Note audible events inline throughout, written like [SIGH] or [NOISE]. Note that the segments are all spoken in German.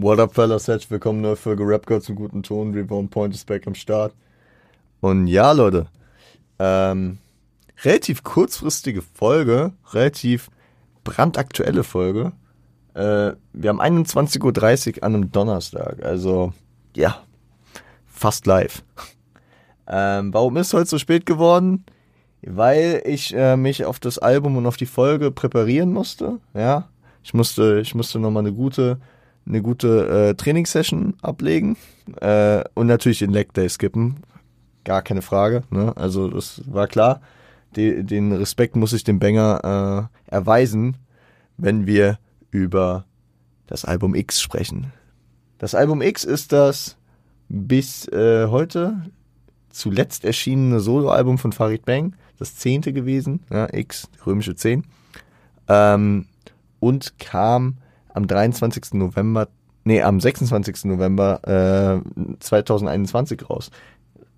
What up, fellas? Herzlich willkommen, neue Folge Rap Girl zum guten Ton. Reborn Point ist back am Start. Und ja, Leute, ähm, relativ kurzfristige Folge, relativ brandaktuelle Folge. Äh, wir haben 21.30 Uhr an einem Donnerstag, also ja, fast live. Ähm, warum ist heute so spät geworden? Weil ich äh, mich auf das Album und auf die Folge präparieren musste. Ja, ich musste, ich musste nochmal eine gute, eine gute äh, Trainingssession ablegen äh, und natürlich den Leg Day skippen. Gar keine Frage. Ne? Also das war klar. De, den Respekt muss ich dem Banger äh, erweisen, wenn wir über das Album X sprechen. Das Album X ist das bis äh, heute zuletzt erschienene Soloalbum von Farid Bang, das zehnte gewesen, ja, X, römische 10. Ähm, und kam am 23. November, nee, am 26. November äh, 2021 raus.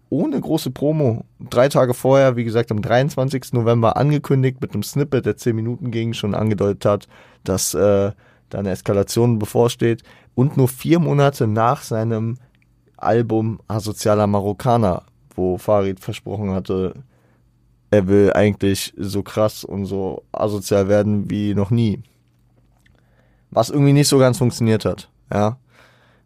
Ohne große Promo. Drei Tage vorher, wie gesagt, am 23. November angekündigt mit einem Snippet, der 10 Minuten ging, schon angedeutet hat, dass äh, da eine Eskalation bevorsteht. Und nur vier Monate nach seinem Album Asozialer Marokkaner, wo Farid versprochen hatte, er will eigentlich so krass und so asozial werden wie noch nie was irgendwie nicht so ganz funktioniert hat. Ja.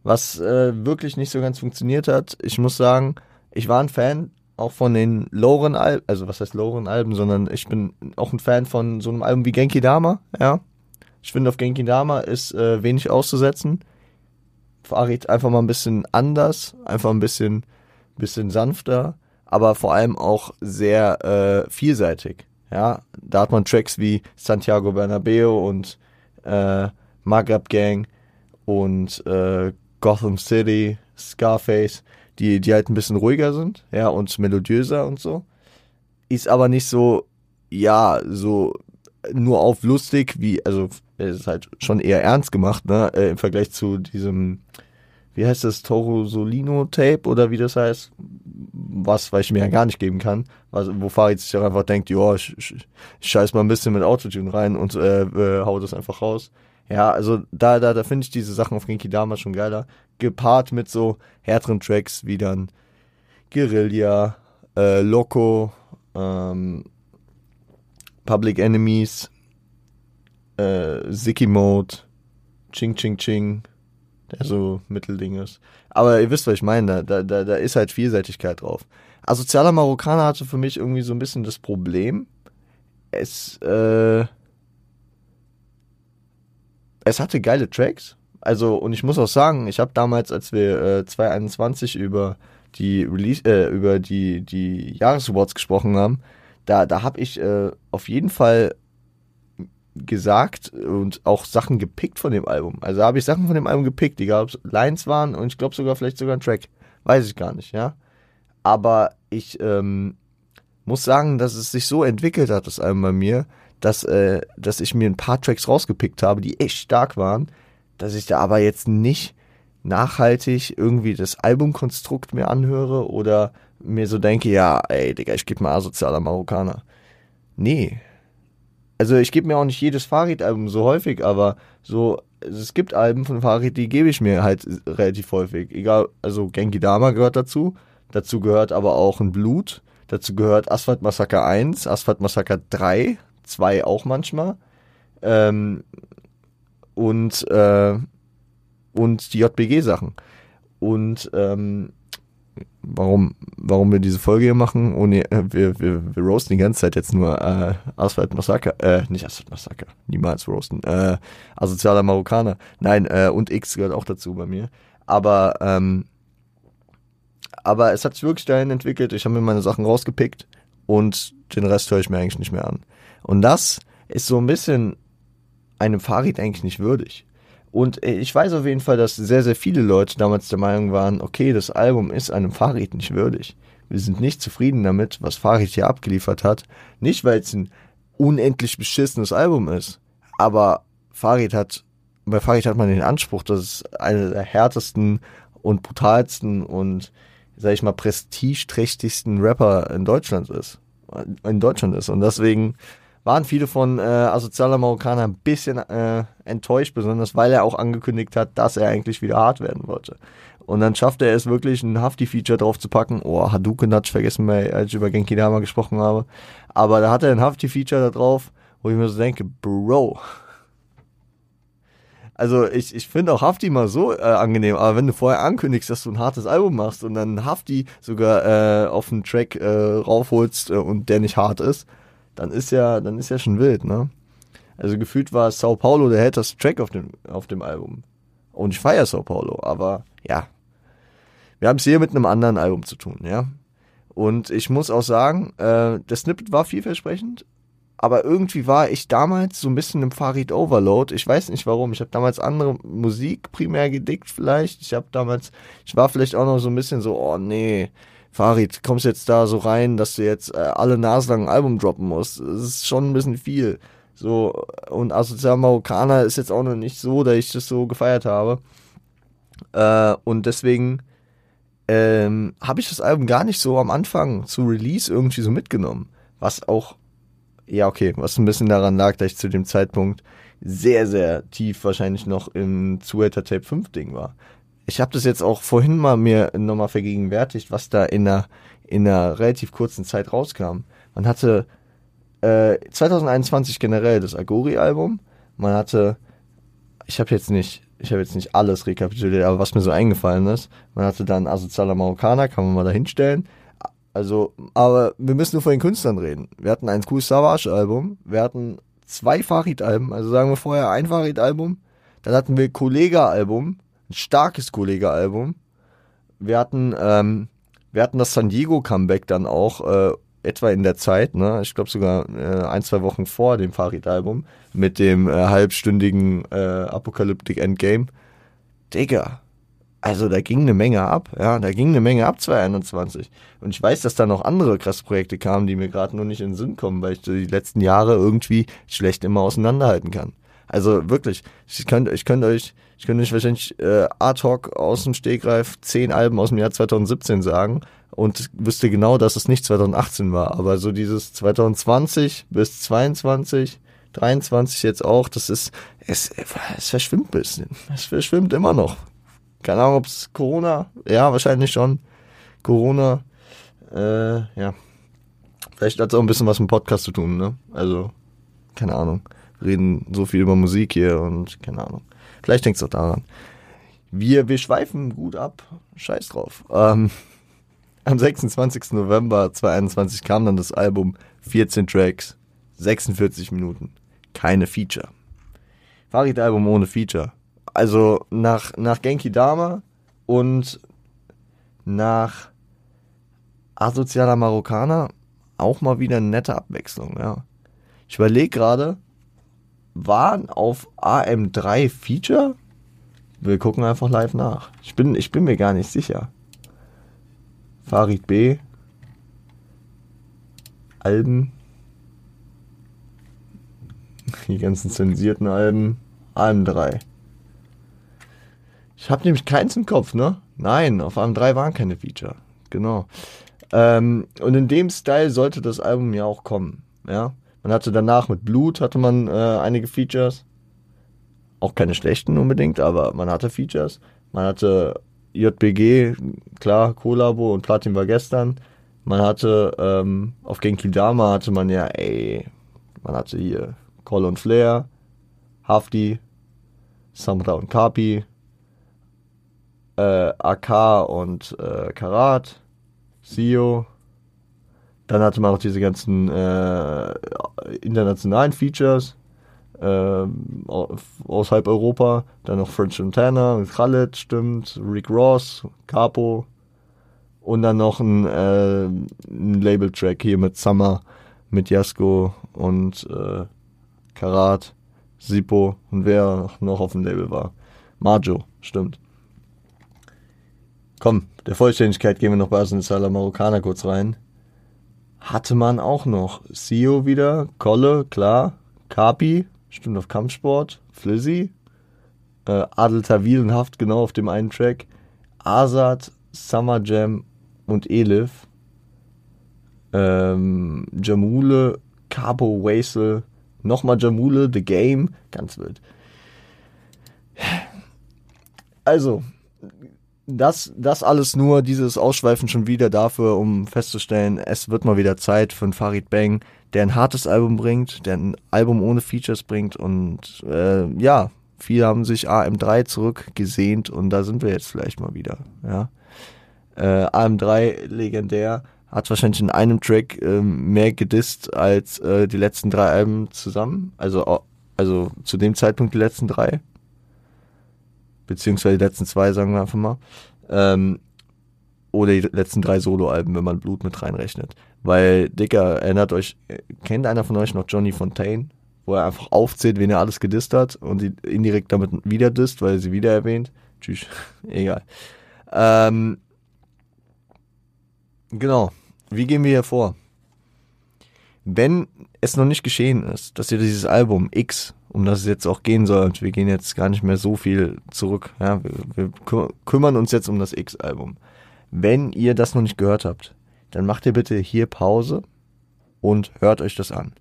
Was äh, wirklich nicht so ganz funktioniert hat, ich muss sagen, ich war ein Fan auch von den Loren Alben, also was heißt Loren Alben, sondern ich bin auch ein Fan von so einem Album wie Genki Dama, ja. Ich finde auf Genki Dama ist äh, wenig auszusetzen. Farid einfach mal ein bisschen anders, einfach ein bisschen, bisschen sanfter, aber vor allem auch sehr äh, vielseitig. Ja, da hat man Tracks wie Santiago Bernabeo und äh, Maghreb Gang und äh, Gotham City, Scarface, die, die halt ein bisschen ruhiger sind, ja, und melodiöser und so. Ist aber nicht so, ja, so nur auf lustig, wie, also es ist halt schon eher ernst gemacht, ne, äh, im Vergleich zu diesem, wie heißt das, Toro Solino Tape oder wie das heißt, was, weil ich mir ja gar nicht geben kann, was, wo Farid sich auch einfach denkt, ja, ich, ich, ich scheiß mal ein bisschen mit Autotune rein und äh, äh, hau das einfach raus. Ja, also da, da, da finde ich diese Sachen auf Genki Dama schon geiler. Gepaart mit so härteren Tracks wie dann Guerilla, äh, Loco, ähm, Public Enemies, äh, Zicky Mode, Ching Ching Ching, der so Mittelding ist. Aber ihr wisst, was ich meine, da, da, da ist halt Vielseitigkeit drauf. Asozialer Marokkaner hatte für mich irgendwie so ein bisschen das Problem, es, äh, es hatte geile Tracks. Also, und ich muss auch sagen, ich habe damals, als wir äh, 2021 über die Release, äh, über die, die Jahresawards gesprochen haben, da, da habe ich äh, auf jeden Fall gesagt und auch Sachen gepickt von dem Album. Also habe ich Sachen von dem Album gepickt, die gab Lines waren und ich glaube sogar vielleicht sogar ein Track. Weiß ich gar nicht, ja. Aber ich ähm, muss sagen, dass es sich so entwickelt hat, das Album bei mir, dass, äh, dass ich mir ein paar Tracks rausgepickt habe, die echt stark waren, dass ich da aber jetzt nicht nachhaltig irgendwie das Albumkonstrukt mir anhöre oder mir so denke, ja, ey, Digga, ich gebe mal asozialer Marokkaner. Nee. Also ich gebe mir auch nicht jedes Farid-Album so häufig, aber so, es gibt Alben von Farid, die gebe ich mir halt relativ häufig. Egal, also Genki Dama gehört dazu, dazu gehört aber auch ein Blut, dazu gehört Asphalt Massaker 1, Asphalt Massaker 3, zwei auch manchmal. Ähm, und, äh, und die JBG-Sachen. Und ähm, warum, warum wir diese Folge hier machen, ohne, äh, wir, wir, wir roasten die ganze Zeit jetzt nur äh, Asphalt Massaker, äh, nicht Asphalt Massaker, niemals roasten, äh, asozialer Marokkaner. Nein, äh, und X gehört auch dazu bei mir. Aber, ähm, aber es hat sich wirklich dahin entwickelt, ich habe mir meine Sachen rausgepickt und den Rest höre ich mir eigentlich nicht mehr an. Und das ist so ein bisschen einem Fahrrad eigentlich nicht würdig. Und ich weiß auf jeden Fall, dass sehr, sehr viele Leute damals der Meinung waren, okay, das Album ist einem Fahrrad nicht würdig. Wir sind nicht zufrieden damit, was Fahrrad hier abgeliefert hat. Nicht, weil es ein unendlich beschissenes Album ist, aber Farid hat, bei Farid hat man den Anspruch, dass es einer der härtesten und brutalsten und, sag ich mal, prestigeträchtigsten Rapper in Deutschland ist. In Deutschland ist. Und deswegen waren viele von äh, Asozialer Marokkaner ein bisschen äh, enttäuscht, besonders weil er auch angekündigt hat, dass er eigentlich wieder hart werden wollte. Und dann schafft er es wirklich, ein Hafti-Feature drauf zu packen. Oh, Hadouken hatte ich vergessen, als ich über Genki Dama gesprochen habe. Aber da hat er ein Hafti-Feature da drauf, wo ich mir so denke, Bro. Also ich, ich finde auch Hafti mal so äh, angenehm, aber wenn du vorher ankündigst, dass du ein hartes Album machst und dann Hafti sogar äh, auf einen Track äh, raufholst äh, und der nicht hart ist, dann ist ja, dann ist ja schon wild, ne? Also gefühlt war Sao Paulo der härteste Track auf dem, auf dem Album. Und ich feiere Sao Paulo, aber ja. Wir haben es hier mit einem anderen Album zu tun, ja. Und ich muss auch sagen, äh, der Snippet war vielversprechend, aber irgendwie war ich damals so ein bisschen im Farid Overload. Ich weiß nicht warum. Ich habe damals andere Musik primär gedickt vielleicht. Ich habe damals, ich war vielleicht auch noch so ein bisschen so, oh nee, Farid, kommst jetzt da so rein, dass du jetzt äh, alle naslang ein Album droppen musst. Das ist schon ein bisschen viel. So, und Asozial Marokkaner ist jetzt auch noch nicht so, dass ich das so gefeiert habe. Äh, und deswegen ähm, habe ich das Album gar nicht so am Anfang zu Release irgendwie so mitgenommen. Was auch, ja, okay, was ein bisschen daran lag, dass ich zu dem Zeitpunkt sehr, sehr tief wahrscheinlich noch im Zuhälter Tape 5 Ding war ich habe das jetzt auch vorhin mal mir nochmal vergegenwärtigt, was da in einer, in einer relativ kurzen Zeit rauskam. Man hatte äh, 2021 generell das Agori-Album. Man hatte, ich habe jetzt nicht, ich habe jetzt nicht alles rekapituliert, aber was mir so eingefallen ist, man hatte dann Asozialer Marokkaner, kann man mal da hinstellen. Also, aber wir müssen nur von den Künstlern reden. Wir hatten ein Cool Savage-Album, wir hatten zwei Farid-Alben, also sagen wir vorher ein Farid-Album, dann hatten wir Kollega-Album, ein starkes Kollege-Album. Wir hatten, ähm, wir hatten das San Diego Comeback dann auch äh, etwa in der Zeit, ne? Ich glaube sogar äh, ein, zwei Wochen vor dem Farid-Album mit dem äh, halbstündigen äh, Apocalyptic Endgame. Digga, also da ging eine Menge ab, ja, da ging eine Menge ab 2021. Und ich weiß, dass da noch andere krasse Projekte kamen, die mir gerade nur nicht in den Sinn kommen, weil ich die letzten Jahre irgendwie schlecht immer auseinanderhalten kann. Also wirklich, ich könnte ich könnt euch, ich könnte euch wahrscheinlich äh, ad hoc aus dem Stegreif zehn Alben aus dem Jahr 2017 sagen und wüsste genau, dass es nicht 2018 war. Aber so dieses 2020 bis 22, 23 jetzt auch, das ist, es, es verschwimmt ein bisschen. Es verschwimmt immer noch. Keine Ahnung, ob es Corona, ja, wahrscheinlich schon. Corona, äh, ja. Vielleicht hat es auch ein bisschen was mit dem Podcast zu tun, ne? Also, keine Ahnung reden so viel über Musik hier und keine Ahnung. Vielleicht denkst du auch daran. Wir, wir schweifen gut ab. Scheiß drauf. Ähm, [LAUGHS] am 26. November 2021 kam dann das Album 14 Tracks, 46 Minuten. Keine Feature. Farid-Album ohne Feature. Also nach, nach Genki Dama und nach Asozialer Marokkaner auch mal wieder eine nette Abwechslung, ja. Ich überlege gerade, waren auf AM3 Feature? Wir gucken einfach live nach. Ich bin, ich bin mir gar nicht sicher. Farid B. Alben. [LAUGHS] Die ganzen zensierten Alben. AM3. Ich habe nämlich keins im Kopf, ne? Nein, auf AM3 waren keine Feature. Genau. Ähm, und in dem Style sollte das Album ja auch kommen. Ja. Man hatte danach mit Blut hatte man äh, einige Features. Auch keine schlechten unbedingt, aber man hatte Features. Man hatte JBG, klar, Kollabo und Platin war gestern. Man hatte ähm, auf Genki Dama hatte man ja, ey, man hatte hier Call und Flair, Hafti, Samra und Kapi, äh, AK und äh, Karat, Sio, dann hatte man auch diese ganzen äh, internationalen Features äh, aus halb Europa. Dann noch French Montana Khaled, stimmt. Rick Ross, Capo. Und dann noch ein, äh, ein Label-Track hier mit Summer, mit Jasko und äh, Karat, Sipo und wer noch auf dem Label war. Majo, stimmt. Komm, der Vollständigkeit gehen wir noch bei Asenizala Marokkaner kurz rein hatte man auch noch. Sio wieder, Kolle, klar, Kapi, stimmt auf Kampfsport, Flizzy, äh, Adel Tawil und Haft genau auf dem einen Track, Azad, Summer Jam und Elif, ähm, Jamule, Cabo, Wasel, nochmal Jamule, The Game, ganz wild. Also, das, das alles nur, dieses Ausschweifen schon wieder dafür, um festzustellen, es wird mal wieder Zeit für einen Farid Bang, der ein hartes Album bringt, der ein Album ohne Features bringt und äh, ja, viele haben sich AM3 zurückgesehnt und da sind wir jetzt vielleicht mal wieder, ja. Äh, AM3 legendär, hat wahrscheinlich in einem Track äh, mehr gedisst als äh, die letzten drei Alben zusammen, also, also zu dem Zeitpunkt die letzten drei, beziehungsweise die letzten zwei, sagen wir einfach mal. Ähm, oder die letzten drei Soloalben, wenn man Blut mit reinrechnet. Weil, Dicker, erinnert euch, kennt einer von euch noch Johnny Fontaine? Wo er einfach aufzählt, wen er alles gedisst hat und indirekt damit wieder disst, weil er sie wieder erwähnt. Tschüss, [LAUGHS] egal. Ähm, genau. Wie gehen wir hier vor? Wenn es noch nicht geschehen ist, dass ihr dieses Album X um das es jetzt auch gehen soll. Und wir gehen jetzt gar nicht mehr so viel zurück. Ja, wir, wir kümmern uns jetzt um das X-Album. Wenn ihr das noch nicht gehört habt, dann macht ihr bitte hier Pause und hört euch das an.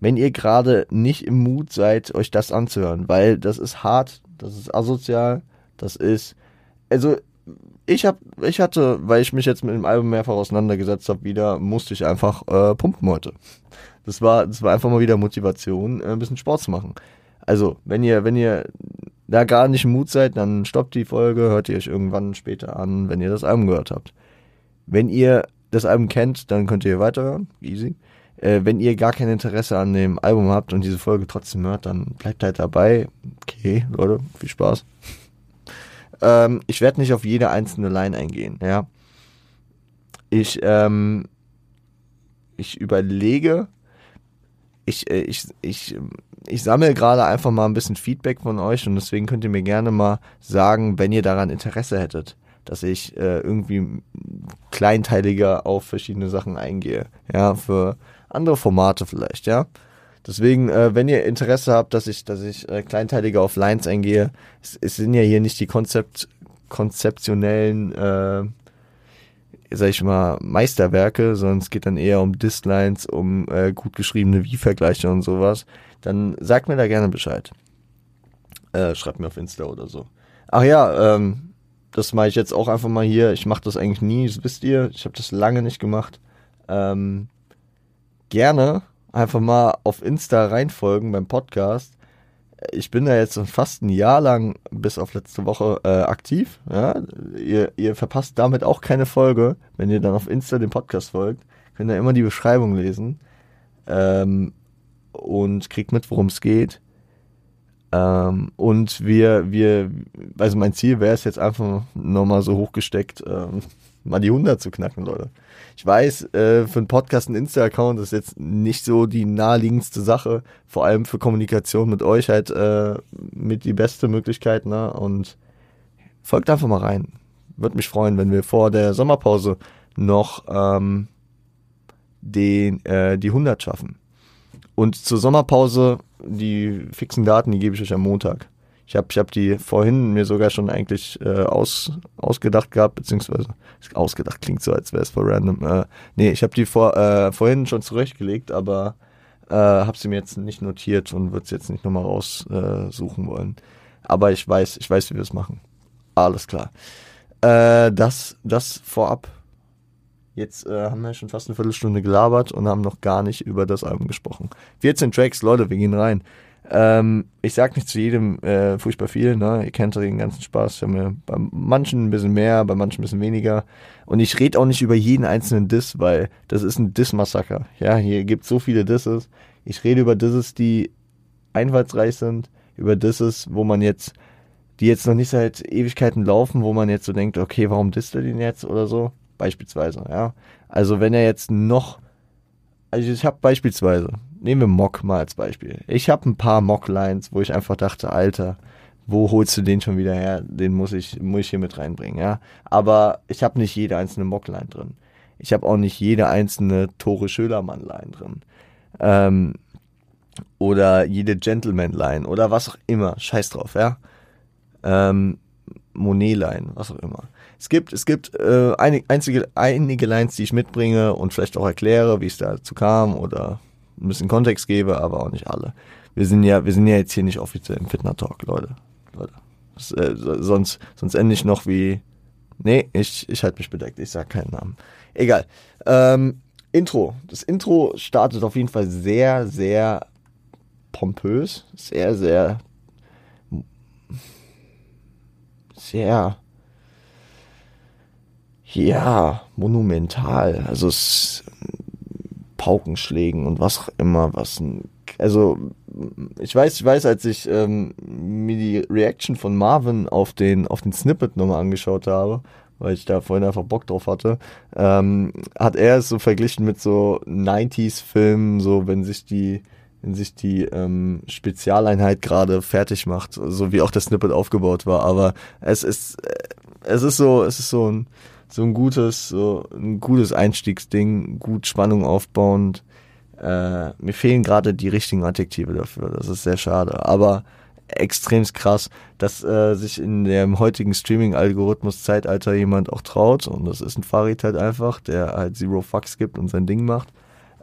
Wenn ihr gerade nicht im Mut seid, euch das anzuhören, weil das ist hart, das ist asozial, das ist, also ich hab, ich hatte, weil ich mich jetzt mit dem Album mehrfach auseinandergesetzt habe, wieder musste ich einfach äh, pumpen heute. Das war, das war einfach mal wieder Motivation, äh, ein bisschen Sport zu machen. Also, wenn ihr, wenn ihr da gar nicht im Mut seid, dann stoppt die Folge, hört ihr euch irgendwann später an, wenn ihr das Album gehört habt. Wenn ihr das Album kennt, dann könnt ihr weiterhören, easy. Äh, wenn ihr gar kein Interesse an dem Album habt und diese Folge trotzdem hört, dann bleibt halt dabei. Okay, Leute, viel Spaß. Ähm, ich werde nicht auf jede einzelne Line eingehen, ja. Ich, ähm, ich überlege, ich, äh, ich, ich, ich sammle gerade einfach mal ein bisschen Feedback von euch und deswegen könnt ihr mir gerne mal sagen, wenn ihr daran Interesse hättet, dass ich äh, irgendwie kleinteiliger auf verschiedene Sachen eingehe. Ja, für andere Formate vielleicht, ja. Deswegen, äh, wenn ihr Interesse habt, dass ich, dass ich äh, kleinteiliger auf Lines eingehe, es, es sind ja hier nicht die Konzept, konzeptionellen äh, sag ich mal, Meisterwerke, sondern es geht dann eher um Dislines, um äh, gut geschriebene Wie-Vergleiche und sowas, dann sagt mir da gerne Bescheid. Äh, schreibt mir auf Insta oder so. Ach ja, ähm, das mache ich jetzt auch einfach mal hier. Ich mache das eigentlich nie, das wisst ihr. Ich habe das lange nicht gemacht. Ähm, gerne einfach mal auf Insta reinfolgen beim Podcast ich bin da jetzt fast ein Jahr lang bis auf letzte Woche äh, aktiv. Ja? Ihr, ihr verpasst damit auch keine Folge. Wenn ihr dann auf Insta den Podcast folgt, könnt ihr immer die Beschreibung lesen ähm, und kriegt mit, worum es geht. Ähm, und wir, wir, also mein Ziel wäre es jetzt einfach nochmal so hochgesteckt, ähm, mal die 100 zu knacken, Leute. Ich weiß, äh, für einen Podcast ein Insta-Account ist jetzt nicht so die naheliegendste Sache, vor allem für Kommunikation mit euch halt äh, mit die beste Möglichkeit, ne? Und folgt einfach mal rein. Würde mich freuen, wenn wir vor der Sommerpause noch ähm, den, äh, die 100 schaffen. Und zur Sommerpause, die fixen Daten, die gebe ich euch am Montag. Ich habe ich hab die vorhin mir sogar schon eigentlich äh, aus, ausgedacht gehabt, beziehungsweise ausgedacht klingt so, als wäre es voll random. Äh, nee, ich habe die vor, äh, vorhin schon zurechtgelegt, aber äh, habe sie mir jetzt nicht notiert und würde es jetzt nicht nochmal raussuchen äh, wollen. Aber ich weiß, ich weiß, wie wir es machen. Alles klar. Äh, das, das vorab. Jetzt äh, haben wir schon fast eine Viertelstunde gelabert und haben noch gar nicht über das Album gesprochen. 14 Tracks, Leute, wir gehen rein. Ähm, ich sag nicht zu jedem äh, furchtbar viel, ne? Ihr kennt den ganzen Spaß. Ich mir bei manchen ein bisschen mehr, bei manchen ein bisschen weniger. Und ich rede auch nicht über jeden einzelnen Diss, weil das ist ein Diss-Massaker. Ja, hier gibt so viele Disses. Ich rede über Disses, die einfallsreich sind, über Disses, wo man jetzt, die jetzt noch nicht seit Ewigkeiten laufen, wo man jetzt so denkt, okay, warum disst er den jetzt oder so? Beispielsweise, ja. Also wenn er jetzt noch, also ich habe beispielsweise, nehmen wir Mock mal als Beispiel. Ich habe ein paar Mock-Lines, wo ich einfach dachte, Alter, wo holst du den schon wieder her? Den muss ich, muss ich hier mit reinbringen, ja. Aber ich habe nicht jede einzelne Mock-Line drin. Ich habe auch nicht jede einzelne Tore Schölermann-Line drin. Ähm, oder jede Gentleman-Line oder was auch immer. Scheiß drauf, ja. Ähm, Monet-Line, was auch immer. Es gibt, es gibt äh, einige, einige Lines, die ich mitbringe und vielleicht auch erkläre, wie es dazu kam oder ein bisschen Kontext gebe, aber auch nicht alle. Wir sind ja, wir sind ja jetzt hier nicht offiziell im Fitner Talk, Leute. Leute. Das, äh, sonst, sonst ende ich noch wie. Nee, ich, ich halte mich bedeckt, ich sag keinen Namen. Egal. Ähm, Intro. Das Intro startet auf jeden Fall sehr, sehr pompös, sehr, sehr, sehr, ja, monumental. Also es Paukenschlägen und was auch immer, was ein, also ich weiß, ich weiß, als ich ähm, mir die Reaction von Marvin auf den auf den Snippet nochmal angeschaut habe, weil ich da vorhin einfach Bock drauf hatte, ähm, hat er es so verglichen mit so 90s-Filmen, so wenn sich die wenn sich die ähm, Spezialeinheit gerade fertig macht, so wie auch der Snippet aufgebaut war. Aber es ist äh, es ist so es ist so ein so ein gutes so ein gutes Einstiegsding, gut Spannung aufbauend. Äh, mir fehlen gerade die richtigen Adjektive dafür. Das ist sehr schade. Aber extrem krass, dass äh, sich in dem heutigen Streaming-Algorithmus-Zeitalter jemand auch traut. Und das ist ein Farid halt einfach, der halt Zero Fucks gibt und sein Ding macht.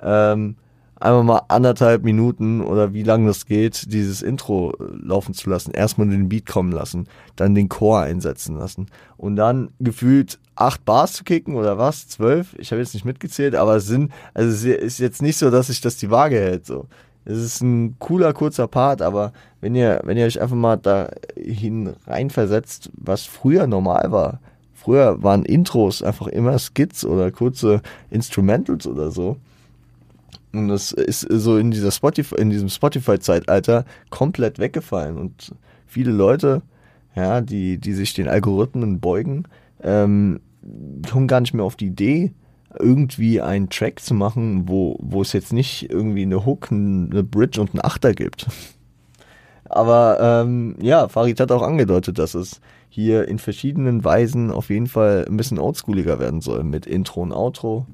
Ähm, einmal mal anderthalb Minuten oder wie lang das geht, dieses Intro laufen zu lassen. Erstmal den Beat kommen lassen, dann den Chor einsetzen lassen und dann gefühlt acht Bars zu kicken oder was? Zwölf? Ich habe jetzt nicht mitgezählt, aber es sind, also es ist jetzt nicht so, dass sich das die Waage hält. So. Es ist ein cooler, kurzer Part, aber wenn ihr, wenn ihr euch einfach mal da hineinversetzt, was früher normal war, früher waren Intros einfach immer Skits oder kurze Instrumentals oder so. Und das ist so in dieser Spotify, in diesem Spotify-Zeitalter komplett weggefallen. Und viele Leute, ja, die, die sich den Algorithmen beugen, ähm, kommen gar nicht mehr auf die Idee, irgendwie einen Track zu machen, wo, wo es jetzt nicht irgendwie eine Hook, eine Bridge und einen Achter gibt. Aber ähm, ja, Farid hat auch angedeutet, dass es hier in verschiedenen Weisen auf jeden Fall ein bisschen oldschooliger werden soll. Mit Intro und Outro.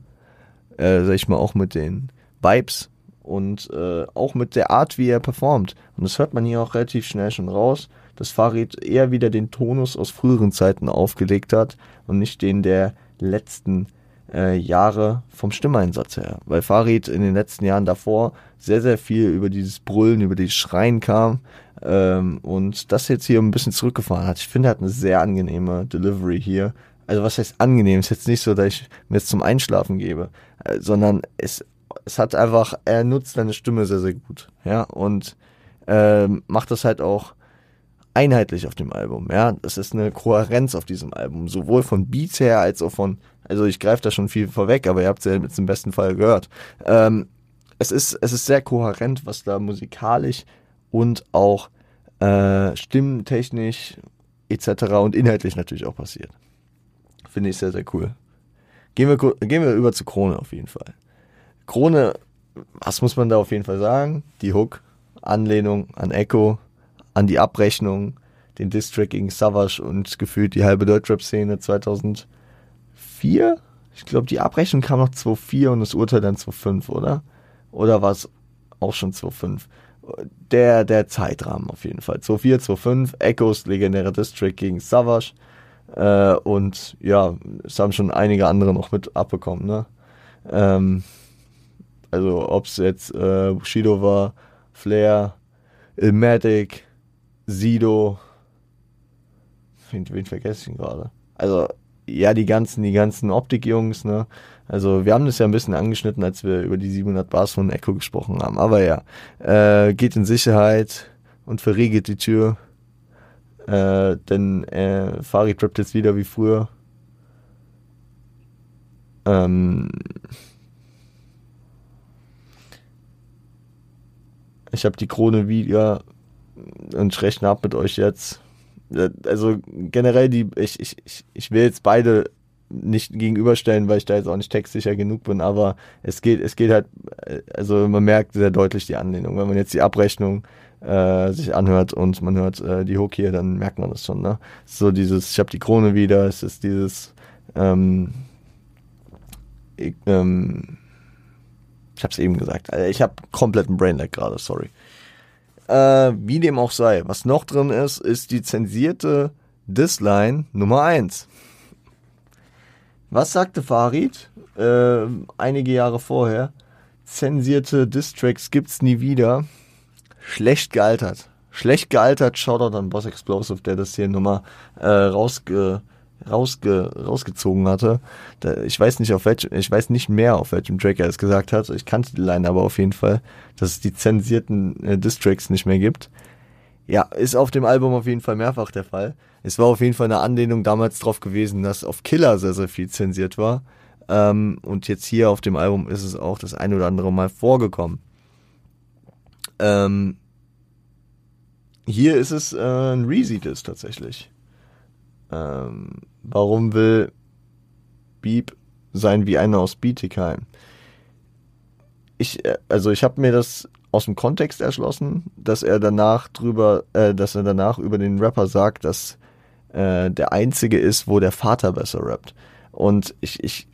Äh, sag ich mal, auch mit den Vibes und äh, auch mit der Art, wie er performt. Und das hört man hier auch relativ schnell schon raus, dass Farid eher wieder den Tonus aus früheren Zeiten aufgelegt hat und nicht den der letzten äh, Jahre vom Stimmeinsatz her. Weil Farid in den letzten Jahren davor sehr, sehr viel über dieses Brüllen, über dieses Schreien kam ähm, und das jetzt hier ein bisschen zurückgefahren hat. Ich finde, er hat eine sehr angenehme Delivery hier. Also was heißt angenehm? Ist jetzt nicht so, dass ich mir jetzt zum Einschlafen gebe, äh, sondern es, es hat einfach, er nutzt seine Stimme sehr, sehr gut. Ja, und äh, macht das halt auch einheitlich auf dem Album. Ja, es ist eine Kohärenz auf diesem Album, sowohl von Beats her als auch von, also ich greife da schon viel vorweg, aber ihr habt es ja jetzt im besten Fall gehört. Ähm, es ist, es ist sehr kohärent, was da musikalisch und auch äh, stimmtechnisch etc. und inhaltlich natürlich auch passiert. Finde ich sehr, sehr cool. Gehen wir, gehen wir über zu Krone auf jeden Fall. Krone, was muss man da auf jeden Fall sagen? Die Hook, Anlehnung an Echo, an die Abrechnung, den Distrack gegen Savage und gefühlt die halbe Deutschrap-Szene 2004. Ich glaube, die Abrechnung kam noch 2004 und das Urteil dann 2005, oder? Oder war es auch schon 2005? Der, der Zeitrahmen auf jeden Fall. 2004, 2005, Echos, legendäre District gegen Savage. Äh, und ja, es haben schon einige andere noch mit abbekommen, ne? Ähm, also, ob es jetzt äh, Bushido war, Flair, Ilmatic, Sido. Wen, wen vergesse ich gerade? Also, ja, die ganzen, die ganzen Optik-Jungs, ne? Also, wir haben das ja ein bisschen angeschnitten, als wir über die 700 Bars von Echo gesprochen haben. Aber ja, äh, geht in Sicherheit und verriegelt die Tür. Äh, denn äh, Farid rappt jetzt wieder wie früher. Ähm, ich habe die Krone wieder und ich rechne ab mit euch jetzt. Äh, also generell die, ich, ich, ich will jetzt beide nicht gegenüberstellen, weil ich da jetzt auch nicht textsicher genug bin, aber es geht, es geht halt, äh, also man merkt sehr deutlich die Anlehnung. Wenn man jetzt die Abrechnung äh, sich anhört und man hört äh, die Hook hier, dann merkt man das schon, ne? So dieses, ich habe die Krone wieder, es ist dieses, ähm, ich, ähm, ich hab's eben gesagt, also ich habe kompletten Brainlag gerade, sorry. Äh, wie dem auch sei. Was noch drin ist, ist die zensierte Disline Nummer 1. Was sagte Farid äh, einige Jahre vorher? unzensierte Distracks gibt's nie wieder. Schlecht gealtert. Schlecht gealtert, Shoutout an Boss Explosive, der das hier nochmal äh, rausge, rausge, rausgezogen hatte. Da, ich weiß nicht auf welchem, ich weiß nicht mehr, auf welchem Track er es gesagt hat. Ich kannte die Line aber auf jeden Fall, dass es die zensierten äh, Distracks nicht mehr gibt. Ja, ist auf dem Album auf jeden Fall mehrfach der Fall. Es war auf jeden Fall eine Anlehnung damals drauf gewesen, dass auf Killer sehr, sehr viel zensiert war. Ähm, und jetzt hier auf dem Album ist es auch das ein oder andere Mal vorgekommen. Ähm, hier ist es äh, ein Reezy-Diss tatsächlich. Ähm, warum will Beep sein wie einer aus Bietigheim? Ich, äh, also ich habe mir das aus dem Kontext erschlossen, dass er danach drüber, äh, dass er danach über den Rapper sagt, dass äh, der einzige ist, wo der Vater besser rappt. Und ich, ich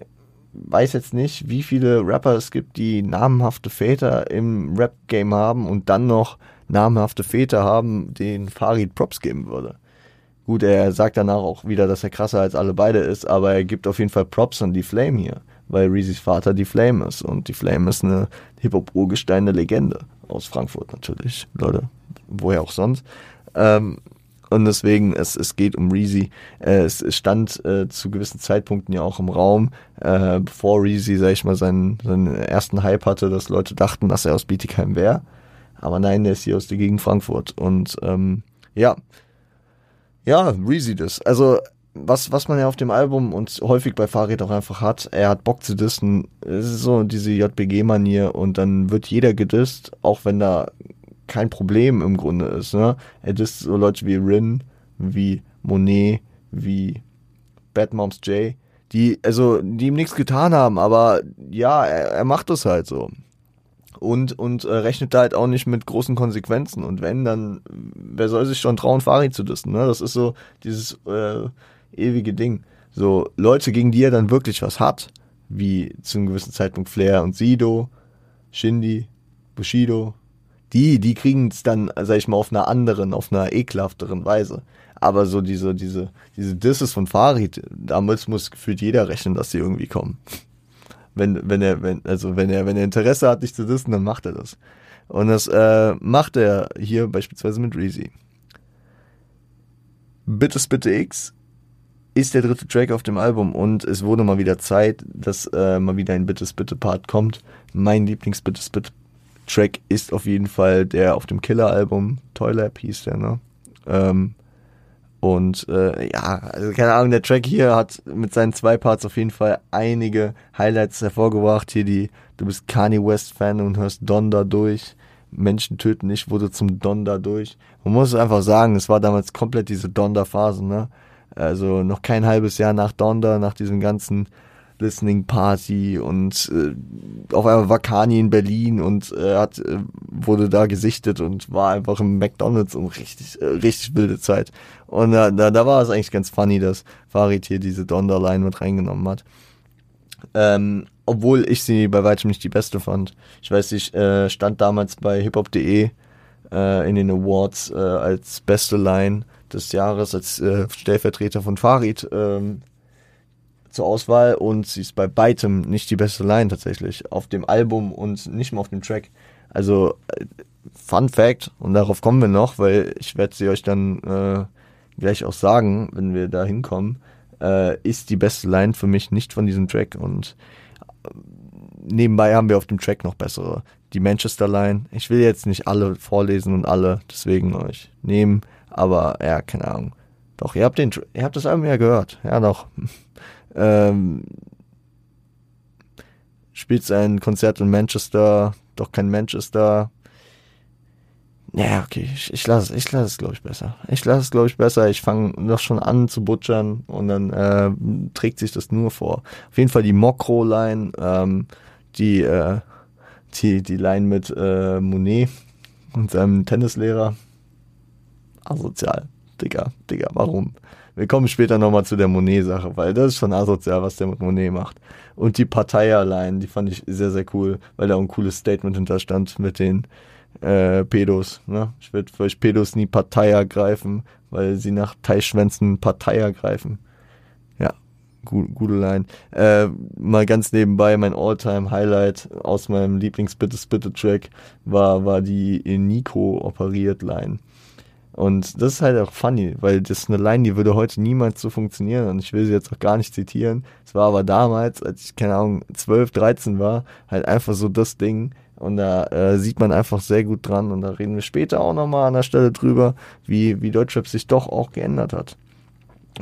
weiß jetzt nicht, wie viele Rapper es gibt, die namhafte Väter im Rap-Game haben und dann noch namhafte Väter haben, denen Farid Props geben würde. Gut, er sagt danach auch wieder, dass er krasser als alle beide ist, aber er gibt auf jeden Fall Props an die Flame hier, weil Reezys Vater die Flame ist und die Flame ist eine Hip-Hop-Urgestein, eine Legende aus Frankfurt natürlich, Leute, woher auch sonst. Ähm, und deswegen, es, es geht um Reezy. Äh, es, es stand äh, zu gewissen Zeitpunkten ja auch im Raum, äh, bevor Reezy, sag ich mal, seinen, seinen ersten Hype hatte, dass Leute dachten, dass er aus Bietigheim wäre. Aber nein, der ist hier aus der Gegend Frankfurt. Und ähm, ja, ja, Reezy das. Also was, was man ja auf dem Album und häufig bei Farid auch einfach hat, er hat Bock zu dissen. Es ist so diese JBG-Manier und dann wird jeder gedisst, auch wenn da kein Problem im Grunde ist. Ne? Er disst so Leute wie Rin, wie Monet, wie Bad Moms J, die, also, die ihm nichts getan haben, aber ja, er, er macht das halt so. Und, und äh, rechnet da halt auch nicht mit großen Konsequenzen. Und wenn, dann, wer soll sich schon trauen, Farid zu dissen, ne? Das ist so dieses äh, ewige Ding. So, Leute, gegen die er dann wirklich was hat, wie zu einem gewissen Zeitpunkt Flair und Sido, Shindy, Bushido, die, die kriegen es dann, sag ich mal, auf einer anderen, auf einer ekelhafteren Weise. Aber so diese, diese, diese Disses von Farid, damals muss gefühlt jeder rechnen, dass sie irgendwie kommen. Wenn, wenn er, wenn, also wenn er, wenn er Interesse hat, dich zu dissen, dann macht er das. Und das äh, macht er hier beispielsweise mit Reezy. Bittes Bitte X ist der dritte Track auf dem Album und es wurde mal wieder Zeit, dass äh, mal wieder ein Bittes Bitte Part kommt. Mein Lieblings Bittes Bitte Track ist auf jeden Fall der auf dem Killer-Album, Toylab hieß der, ne? Ähm, und äh, ja, also keine Ahnung, der Track hier hat mit seinen zwei Parts auf jeden Fall einige Highlights hervorgebracht. Hier die, du bist Kanye West-Fan und hörst Donda durch. Menschen töten nicht, wurde zum Donda durch. Man muss einfach sagen, es war damals komplett diese Donda-Phase, ne? Also noch kein halbes Jahr nach Donda, nach diesem ganzen Listening Party und äh, auf einmal war Kanye in Berlin und äh, hat äh, wurde da gesichtet und war einfach im McDonald's und richtig äh, richtig wilde Zeit und äh, da da war es eigentlich ganz funny, dass Farid hier diese Donderline mit reingenommen hat. Ähm, obwohl ich sie bei weitem nicht die beste fand. Ich weiß, ich äh, stand damals bei hiphop.de äh, in den Awards äh, als beste Line des Jahres als äh, Stellvertreter von Farid ähm, zur Auswahl und sie ist bei weitem nicht die beste Line tatsächlich auf dem Album und nicht mal auf dem Track. Also äh, Fun Fact und darauf kommen wir noch, weil ich werde sie euch dann äh, gleich auch sagen, wenn wir da hinkommen, äh, ist die beste Line für mich nicht von diesem Track und äh, nebenbei haben wir auf dem Track noch bessere. Die Manchester Line. Ich will jetzt nicht alle vorlesen und alle deswegen euch nehmen, aber ja, keine Ahnung. Doch, ihr habt den, ihr habt das Album ja gehört. Ja, doch. [LAUGHS] ähm, spielt sein Konzert in Manchester, doch kein Manchester. Ja, okay, ich, ich lasse ich lass es, glaube ich, besser. Ich lasse es, glaube ich, besser. Ich fange noch schon an zu butchern und dann äh, trägt sich das nur vor. Auf jeden Fall die Mokro-Line, ähm, die, äh, die, die Line mit äh, Monet und seinem Tennislehrer. Asozial. Digga, Digga, warum? Wir kommen später nochmal zu der Monet-Sache, weil das ist schon asozial, was der mit Monet macht. Und die Partei allein, die fand ich sehr, sehr cool, weil da ein cooles Statement hinterstand mit den äh, Pedos. Ne? Ich würde für euch Pedos nie Partei ergreifen, weil sie nach Teilschwänzen Partei ergreifen. Ja, Gute, gute Line. Äh, mal ganz nebenbei, mein All-Time-Highlight aus meinem Lieblings-Bitte-Spitte-Track war, war die Nico operiert Line. Und das ist halt auch funny, weil das ist eine Line, die würde heute niemals so funktionieren und ich will sie jetzt auch gar nicht zitieren. Es war aber damals, als ich, keine Ahnung, 12, 13 war, halt einfach so das Ding. Und da äh, sieht man einfach sehr gut dran und da reden wir später auch nochmal an der Stelle drüber, wie, wie Deutschrap sich doch auch geändert hat.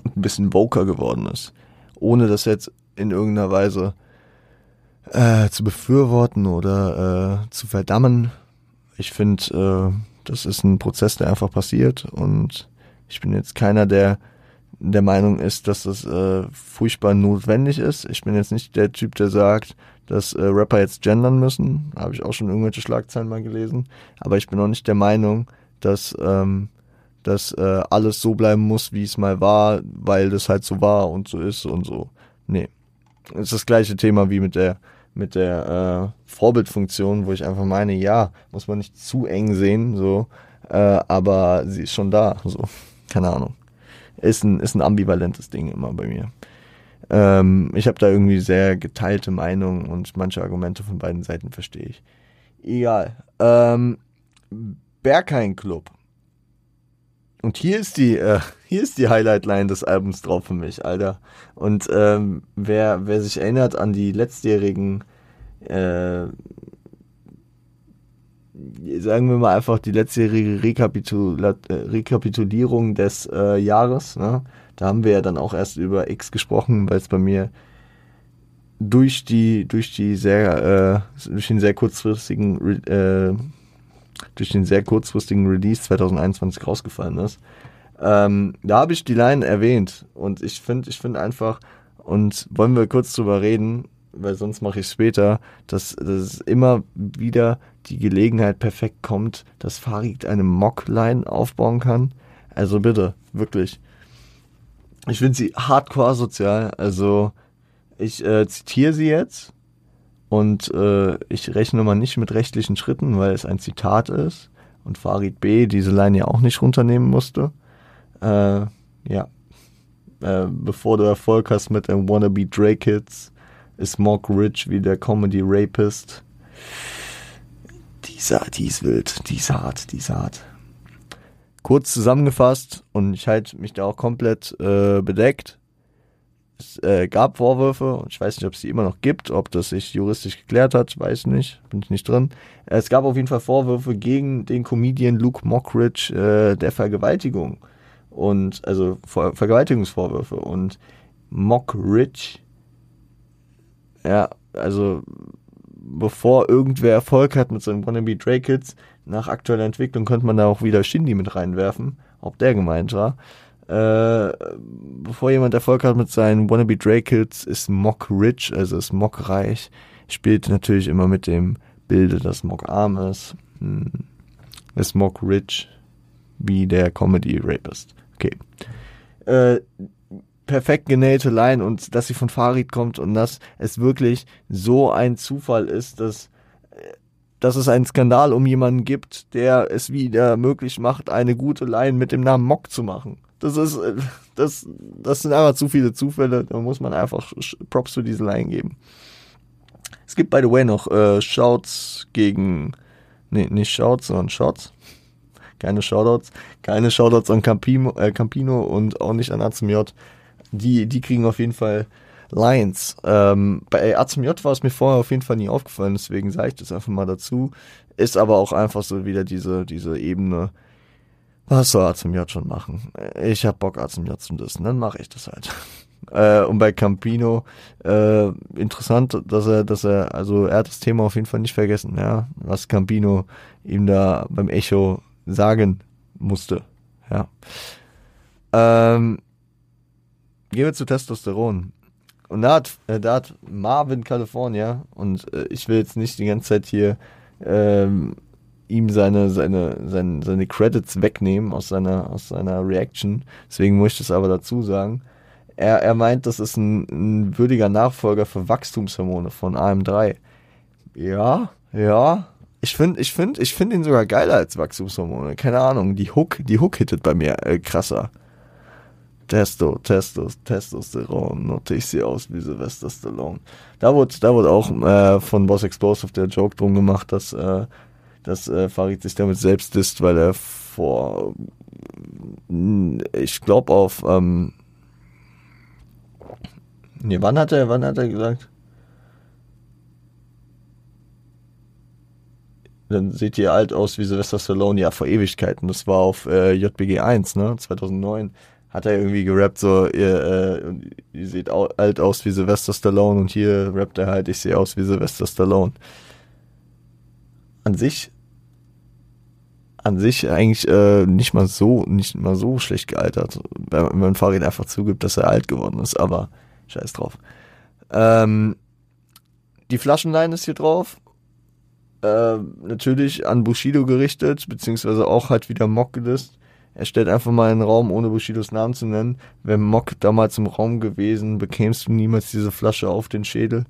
Und ein bisschen voker geworden ist. Ohne das jetzt in irgendeiner Weise äh, zu befürworten oder äh, zu verdammen. Ich finde, äh, das ist ein Prozess, der einfach passiert und ich bin jetzt keiner, der der Meinung ist, dass das äh, furchtbar notwendig ist. Ich bin jetzt nicht der Typ, der sagt, dass äh, Rapper jetzt gendern müssen. Habe ich auch schon irgendwelche Schlagzeilen mal gelesen. Aber ich bin auch nicht der Meinung, dass, ähm, dass äh, alles so bleiben muss, wie es mal war, weil das halt so war und so ist und so. Nee. Das ist das gleiche Thema wie mit der mit der äh, Vorbildfunktion, wo ich einfach meine, ja, muss man nicht zu eng sehen, so, äh, aber sie ist schon da, so, [LAUGHS] keine Ahnung. Ist ein, ist ein ambivalentes Ding immer bei mir. Ähm, ich habe da irgendwie sehr geteilte Meinungen und manche Argumente von beiden Seiten verstehe ich. Egal. Ähm, Berghain Club. Und hier ist die, äh, hier ist die Highlight-Line des Albums drauf für mich, Alter. Und ähm, wer, wer sich erinnert an die letztjährigen, äh, sagen wir mal einfach die letztjährige Rekapitula äh, Rekapitulierung des äh, Jahres, ne? da haben wir ja dann auch erst über X gesprochen, weil es bei mir durch die, durch die sehr, äh, durch den sehr kurzfristigen äh, durch den sehr kurzfristigen Release 2021 rausgefallen ist. Ähm, da habe ich die Line erwähnt und ich finde, ich finde einfach, und wollen wir kurz drüber reden, weil sonst mache ich später, dass, dass immer wieder die Gelegenheit perfekt kommt, dass Farid eine Mock-Line aufbauen kann. Also bitte, wirklich. Ich finde sie hardcore sozial. Also ich äh, zitiere sie jetzt und äh, ich rechne mal nicht mit rechtlichen Schritten, weil es ein Zitat ist und Farid B. diese Line ja auch nicht runternehmen musste. Äh, ja. Äh, bevor du Erfolg hast mit dem Wannabe Drake Hits, ist Mock Rich wie der Comedy Rapist. Die ist, die ist wild, die ist hart, die ist hart. Kurz zusammengefasst und ich halte mich da auch komplett äh, bedeckt es äh, gab Vorwürfe und ich weiß nicht, ob es die immer noch gibt, ob das sich juristisch geklärt hat, weiß nicht, bin ich nicht drin. Es gab auf jeden Fall Vorwürfe gegen den Comedian Luke Mockridge äh, der Vergewaltigung und also Ver Vergewaltigungsvorwürfe und Mockridge, ja, also bevor irgendwer Erfolg hat mit seinen Wannabe Drake Hits, nach aktueller Entwicklung könnte man da auch wieder Shindy mit reinwerfen, ob der gemeint war. Äh, bevor jemand Erfolg hat mit seinen Wannabe Drake Hits, ist Mock rich, also ist Mock reich. Spielt natürlich immer mit dem Bilde, dass Mock arm ist. Hm. Ist Mock rich, wie der Comedy Rapist. Okay. Äh, perfekt genähte Line und dass sie von Farid kommt und dass es wirklich so ein Zufall ist, dass dass es einen Skandal um jemanden gibt, der es wieder möglich macht, eine gute Line mit dem Namen Mock zu machen. Das ist, äh, das, das sind einfach zu viele Zufälle. Da muss man einfach Props für diese Line geben. Es gibt, by the way, noch äh, Shouts gegen, nee, nicht Shouts, sondern Shots. Keine Shoutouts. Keine Shoutouts an Campino, äh, Campino und auch nicht an Azum J. Die, die kriegen auf jeden Fall Lines. Ähm, bei Azum J war es mir vorher auf jeden Fall nie aufgefallen, deswegen sage ich das einfach mal dazu. Ist aber auch einfach so wieder diese, diese Ebene, was soll J schon machen? Ich hab Bock, J zu dissen, dann mache ich das halt. [LAUGHS] Äh, und bei Campino, äh, interessant, dass er, dass er, also er hat das Thema auf jeden Fall nicht vergessen, ja, was Campino ihm da beim Echo sagen musste, ja. Ähm, gehen wir zu Testosteron. Und da hat, äh, da hat Marvin California, und äh, ich will jetzt nicht die ganze Zeit hier ähm, ihm seine, seine, seine, seine Credits wegnehmen aus seiner, aus seiner Reaction. Deswegen muss ich das aber dazu sagen. Er, er meint, das ist ein, ein würdiger Nachfolger für Wachstumshormone von AM3. Ja, ja. Ich finde, ich finde, ich finde ihn sogar geiler als Wachstumshormone. Keine Ahnung. Die Hook, die Hook hittet bei mir äh, krasser. Testo, Testos, Testosteron, note ich sie aus wie Sylvester Stallone. Da wurde, da wurde auch äh, von Boss Explosive der Joke drum gemacht, dass, äh, dass äh, Farid sich damit selbst disst, weil er vor, ich glaube auf, ähm, nee, wann hat er, wann hat er gesagt? dann seht ihr alt aus wie Sylvester Stallone, ja, vor Ewigkeiten. Das war auf äh, JBG 1, ne, 2009. Hat er irgendwie gerappt, so, ihr, äh, ihr seht alt aus wie Sylvester Stallone und hier rappt er halt, ich sehe aus wie Sylvester Stallone. An sich, an sich eigentlich äh, nicht mal so, nicht mal so schlecht gealtert, wenn man Farid einfach zugibt, dass er alt geworden ist, aber scheiß drauf. Ähm, die Flaschenlein ist hier drauf äh, natürlich an Bushido gerichtet, beziehungsweise auch halt wieder Mock gedisst. Er stellt einfach mal einen Raum, ohne Bushidos Namen zu nennen. Wäre Mock damals im Raum gewesen, bekämst du niemals diese Flasche auf den Schädel.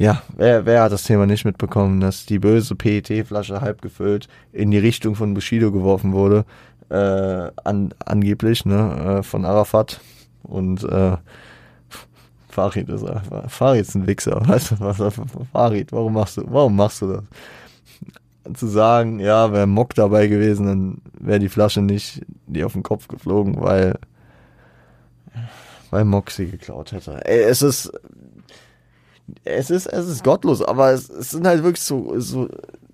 Ja, wer, wer hat das Thema nicht mitbekommen, dass die böse PET-Flasche halb gefüllt in die Richtung von Bushido geworfen wurde, äh, an, angeblich, ne, äh, von Arafat. Und äh, Farid ist einfach. Farid ist ein Wichser. [LAUGHS] Weißt du, was, Farid, warum machst du, warum machst du das? Zu sagen, ja, wäre Mock dabei gewesen, dann wäre die Flasche nicht die auf den Kopf geflogen, weil, weil Mock sie geklaut hätte. Ey, es ist, es ist, es ist gottlos, aber es, es sind halt wirklich so, so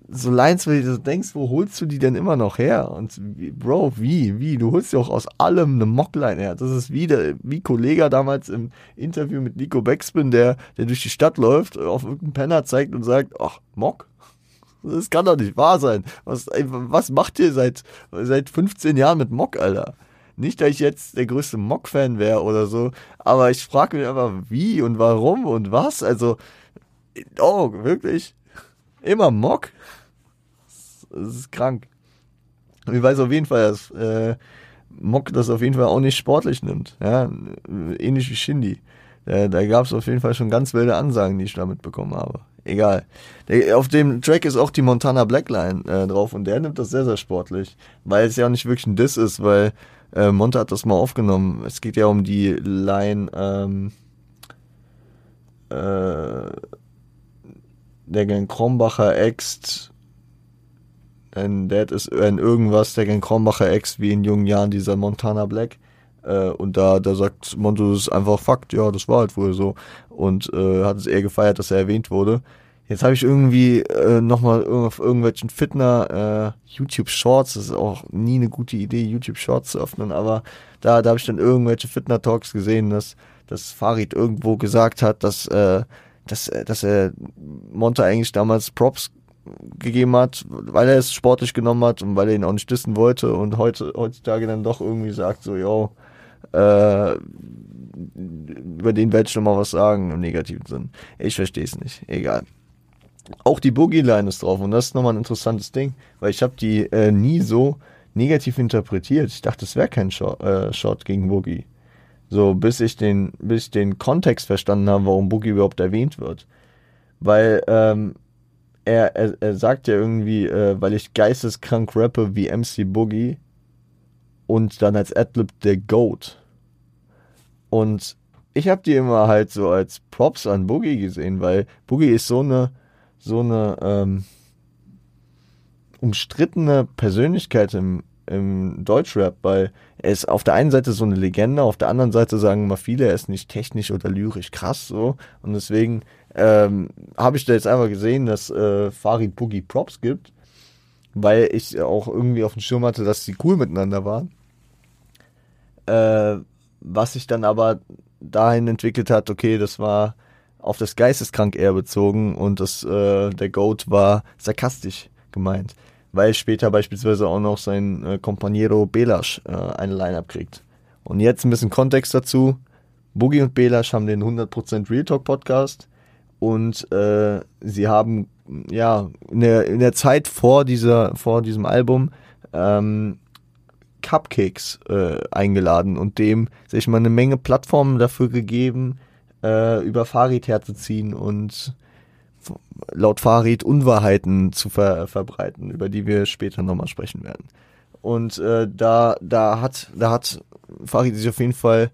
so Lines, wo du denkst, wo holst du die denn immer noch her? Und Bro, wie, wie? Du holst ja auch aus allem eine Mockline her. Das ist wie, der, wie Kollege damals im Interview mit Nico Beckspin, der, der durch die Stadt läuft, auf irgendeinen Penner zeigt und sagt, ach, Mock? Das kann doch nicht wahr sein. Was, was macht ihr seit, seit 15 Jahren mit Mock, Alter? Nicht, dass ich jetzt der größte Mock-Fan wäre oder so, aber ich frage mich einfach, wie und warum und was. Also, oh, wirklich? Immer Mock? Das ist krank. Ich weiß auf jeden Fall, dass äh, Mock das auf jeden Fall auch nicht sportlich nimmt. Ja? Ähnlich wie Shindy. Da, da gab es auf jeden Fall schon ganz wilde Ansagen, die ich da mitbekommen habe. Egal. Der, auf dem Track ist auch die Montana Blackline äh, drauf und der nimmt das sehr, sehr sportlich. Weil es ja auch nicht wirklich ein Diss ist, weil äh, Monta hat das mal aufgenommen. Es geht ja um die Line, ähm, äh, der Gang Krombacher Ext ein Dad ist ein irgendwas, der gern Kronbacher Ex wie in jungen Jahren dieser Montana Black. Äh, und da, da sagt Monto, das ist einfach Fakt, ja, das war halt wohl so. Und äh, hat es eher gefeiert, dass er erwähnt wurde. Jetzt habe ich irgendwie äh, nochmal auf irgendwelchen Fitner äh, YouTube Shorts, das ist auch nie eine gute Idee, YouTube Shorts zu öffnen, aber da, da habe ich dann irgendwelche Fitner Talks gesehen, dass, dass Farid irgendwo gesagt hat, dass, äh, dass, dass er Monte eigentlich damals Props gegeben hat, weil er es sportlich genommen hat und weil er ihn auch nicht dissen wollte und heute, heutzutage dann doch irgendwie sagt, so, yo, äh, über den werde ich noch mal was sagen im negativen Sinn. Ich verstehe es nicht. Egal. Auch die Boogie-Line ist drauf und das ist nochmal ein interessantes Ding, weil ich habe die äh, nie so negativ interpretiert. Ich dachte, es wäre kein Shot, äh, Shot gegen Boogie. So, bis ich den, bis ich den Kontext verstanden habe, warum Boogie überhaupt erwähnt wird. Weil, ähm, er, er, er sagt ja irgendwie, äh, weil ich geisteskrank rappe wie MC Boogie und dann als Adlib der Goat. Und ich habe die immer halt so als Props an Boogie gesehen, weil Boogie ist so eine, so eine ähm, umstrittene Persönlichkeit im, im Deutschrap, weil er ist auf der einen Seite so eine Legende, auf der anderen Seite sagen immer viele, er ist nicht technisch oder lyrisch krass so und deswegen ähm, habe ich da jetzt einfach gesehen, dass äh, Farid Boogie Props gibt, weil ich auch irgendwie auf dem Schirm hatte, dass sie cool miteinander waren. Äh, was sich dann aber dahin entwickelt hat, okay, das war auf das Geisteskrank eher bezogen und das, äh, der Goat war sarkastisch gemeint, weil später beispielsweise auch noch sein äh, Companiero Belasch äh, eine Line-Up kriegt. Und jetzt ein bisschen Kontext dazu. Boogie und Belasch haben den 100% Real Talk Podcast und äh, sie haben ja in der, in der Zeit vor dieser vor diesem Album ähm, Cupcakes äh, eingeladen und dem sich mal eine Menge Plattformen dafür gegeben, äh, über Farid herzuziehen und laut Farid Unwahrheiten zu ver verbreiten, über die wir später nochmal sprechen werden. Und äh, da, da hat, da hat Farid sich auf jeden Fall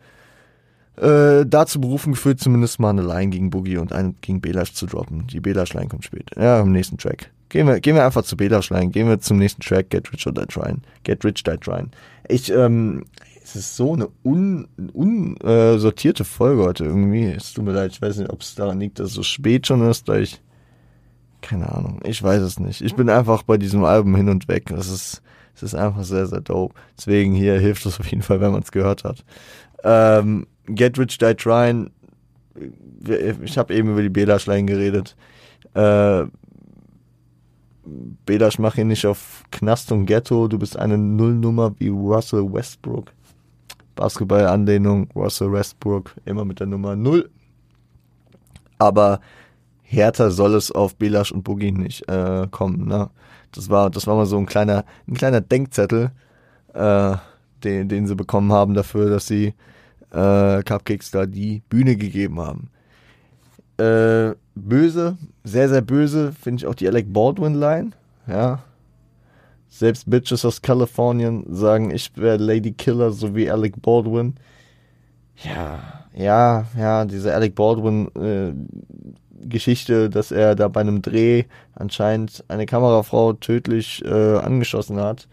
äh, dazu berufen gefühlt, zumindest mal eine Line gegen Boogie und einen gegen Belash zu droppen. Die Belash-Line kommt später. Ja, im nächsten Track. Gehen wir, gehen wir einfach zu Belash-Line. Gehen wir zum nächsten Track, Get Rich or Die Tryin'. Get Rich, Die Tryin'. Ich, ähm, es ist so eine unsortierte un, äh, Folge heute irgendwie. Es tut mir leid, ich weiß nicht, ob es daran liegt, dass es so spät schon ist, da ich, keine Ahnung, ich weiß es nicht. Ich bin einfach bei diesem Album hin und weg. Es ist, es ist einfach sehr, sehr dope. Deswegen hier hilft es auf jeden Fall, wenn man es gehört hat. Ähm, Get Rich Die Tryin', ich habe eben über die Belasch-Line geredet. Äh, Belasch, mach ihn nicht auf Knast und Ghetto, du bist eine Nullnummer wie Russell Westbrook. Basketball-Anlehnung, Russell Westbrook, immer mit der Nummer Null. Aber härter soll es auf Belasch und Boogie nicht äh, kommen. Ne? Das war, das war mal so ein kleiner, ein kleiner Denkzettel, äh, den, den sie bekommen haben dafür, dass sie äh, Cupcakes da die Bühne gegeben haben. Äh, böse, sehr, sehr böse, finde ich auch die Alec Baldwin-Line. Ja. Selbst Bitches aus Kalifornien sagen, ich wäre Lady Killer, so wie Alec Baldwin. Ja, ja, ja, diese Alec Baldwin äh, Geschichte, dass er da bei einem Dreh anscheinend eine Kamerafrau tödlich äh, angeschossen hat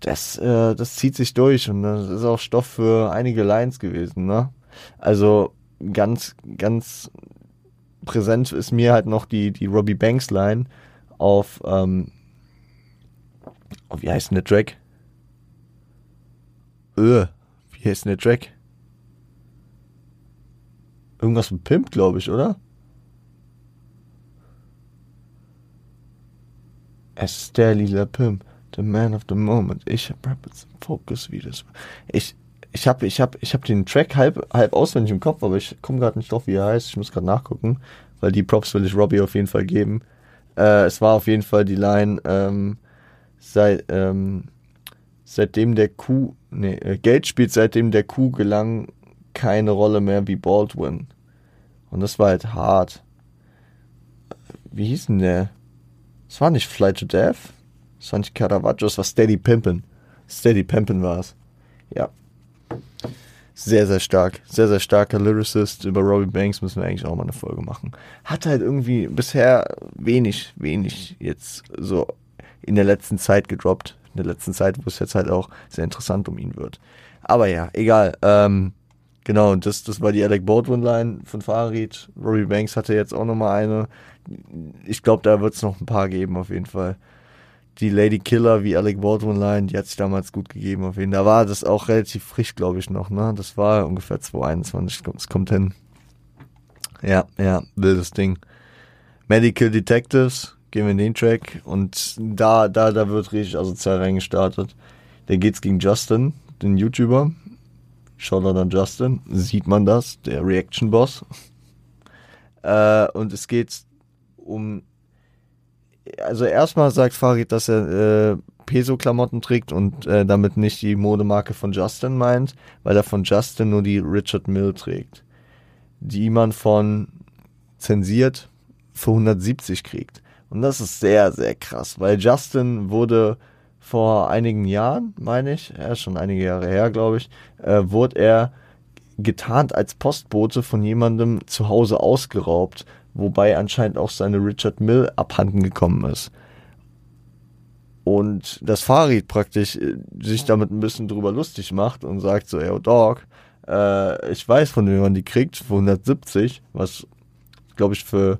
das, äh, das zieht sich durch und das ist auch Stoff für einige Lines gewesen, ne? Also ganz, ganz präsent ist mir halt noch die, die Robbie Banks Line auf, ähm, oh, wie heißt denn der Track? Öh, wie heißt denn der Track? Irgendwas mit Pimp, glaube ich, oder? Es ist der lila Pimp. The Man of the Moment. Ich habe Rapids Focus Videos. Ich ich habe ich hab, ich hab den Track halb halb auswendig im Kopf, aber ich komme gerade nicht drauf, wie er heißt. Ich muss gerade nachgucken, weil die Props will ich Robbie auf jeden Fall geben. Äh, es war auf jeden Fall die Line ähm, seit ähm, seitdem der Kuh nee, äh, Geld spielt seitdem der Kuh gelang keine Rolle mehr wie Baldwin. Und das war halt hart. Wie hieß denn der? Es war nicht Flight to Death. Das war nicht Caravaggio, das war Steady Pimpin. Steady Pimpin war es. Ja. Sehr, sehr stark. Sehr, sehr starker Lyricist. Über Robbie Banks müssen wir eigentlich auch mal eine Folge machen. Hat halt irgendwie bisher wenig, wenig jetzt so in der letzten Zeit gedroppt. In der letzten Zeit, wo es jetzt halt auch sehr interessant um ihn wird. Aber ja, egal. Ähm, genau, das, das war die Alec Baldwin-Line von Farid. Robbie Banks hatte jetzt auch nochmal eine. Ich glaube, da wird es noch ein paar geben, auf jeden Fall die Lady Killer wie Alec Baldwin Line, die hat sich damals gut gegeben auf jeden Fall. Da war das auch relativ frisch, glaube ich, noch, ne? Das war ungefähr 2021, es kommt hin. Ja, ja, wildes Ding. Medical Detectives, gehen wir in den Track und da, da, da wird richtig asozial reingestartet. Da geht's gegen Justin, den YouTuber. Shoutout an Justin, sieht man das, der Reaction-Boss. Äh, und es geht um also erstmal sagt Farid, dass er äh, Peso-Klamotten trägt und äh, damit nicht die Modemarke von Justin meint, weil er von Justin nur die Richard Mill trägt, die man von zensiert für 170 kriegt. Und das ist sehr, sehr krass, weil Justin wurde vor einigen Jahren, meine ich, er ist schon einige Jahre her, glaube ich, äh, wurde er getarnt als Postbote von jemandem zu Hause ausgeraubt wobei anscheinend auch seine Richard Mill abhanden gekommen ist. Und das Farid praktisch äh, sich damit ein bisschen drüber lustig macht und sagt so, yo Dog, äh, ich weiß, von wem man die kriegt, für 170, was glaube ich für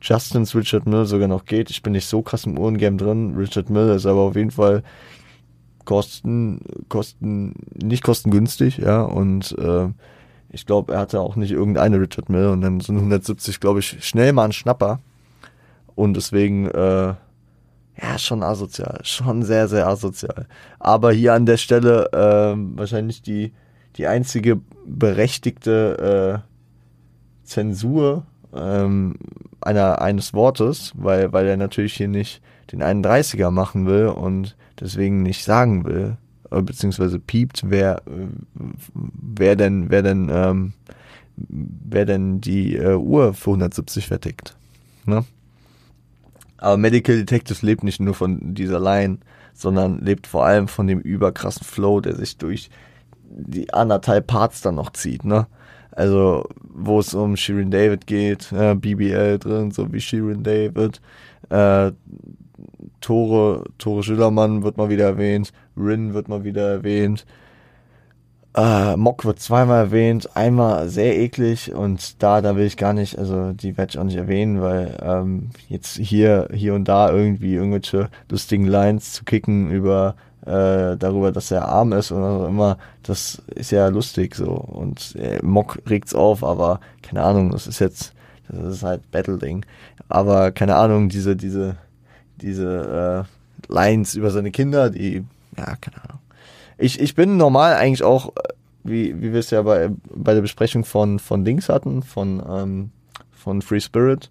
Justins Richard Mill sogar noch geht. Ich bin nicht so krass im Uhrengame drin. Richard Mill ist aber auf jeden Fall kosten, kosten, nicht kostengünstig, ja, und äh, ich glaube, er hatte auch nicht irgendeine Richard Mill und dann sind 170, glaube ich, schnell mal ein Schnapper. Und deswegen, äh, ja, schon asozial. [LAUGHS] Schon sehr, sehr asozial. Aber hier an der Stelle äh, wahrscheinlich die, die einzige berechtigte äh, Zensur ähm, einer, eines Wortes, weil, weil er natürlich hier nicht den 31er machen will und deswegen nicht sagen will, äh, beziehungsweise piept, wer, wer denn, wer denn, ähm, wer denn die äh, Uhr für 170 vertickt. Ne? Aber Medical Detectives lebt nicht nur von dieser Line, sondern lebt vor allem von dem überkrassen Flow, der sich durch die anderthalb Parts dann noch zieht, ne? Also, wo es um Shirin David geht, äh, BBL drin, so wie Shirin David, äh, Tore, Tore Schillermann wird mal wieder erwähnt, Rin wird mal wieder erwähnt, äh, Mock wird zweimal erwähnt, einmal sehr eklig und da, da will ich gar nicht, also die werde ich auch nicht erwähnen, weil ähm, jetzt hier, hier und da irgendwie irgendwelche lustigen Lines zu kicken über äh, darüber, dass er arm ist oder so immer, das ist ja lustig so und äh, Mock regt's auf, aber keine Ahnung, das ist jetzt, das ist halt Battle-Ding. Aber keine Ahnung, diese, diese, diese äh, Lines über seine Kinder, die, ja, keine Ahnung. Ich, ich bin normal eigentlich auch, äh, wie, wie wir es ja bei, bei der Besprechung von, von Dings hatten, von, ähm, von Free Spirit,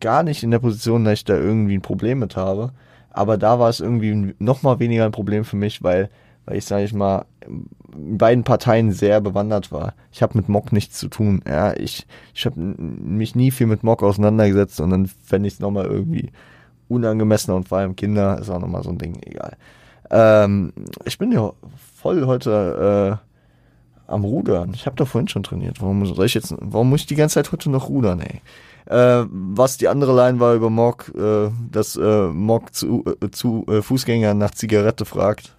gar nicht in der Position, dass ich da irgendwie ein Problem mit habe. Aber da war es irgendwie noch mal weniger ein Problem für mich, weil, weil ich, sage ich mal, in beiden Parteien sehr bewandert war. Ich habe mit Mock nichts zu tun. Ja, ich, ich habe mich nie viel mit Mock auseinandergesetzt und dann fände ich es nochmal irgendwie unangemessener und vor allem Kinder ist auch nochmal so ein Ding, egal. Ähm, ich bin ja voll heute äh, am Rudern. Ich habe da vorhin schon trainiert. Warum soll ich jetzt, warum muss ich die ganze Zeit heute noch rudern, ey? Äh, was die andere Line war über Mock, äh, dass äh, Mock zu, äh, zu äh, Fußgängern nach Zigarette fragt.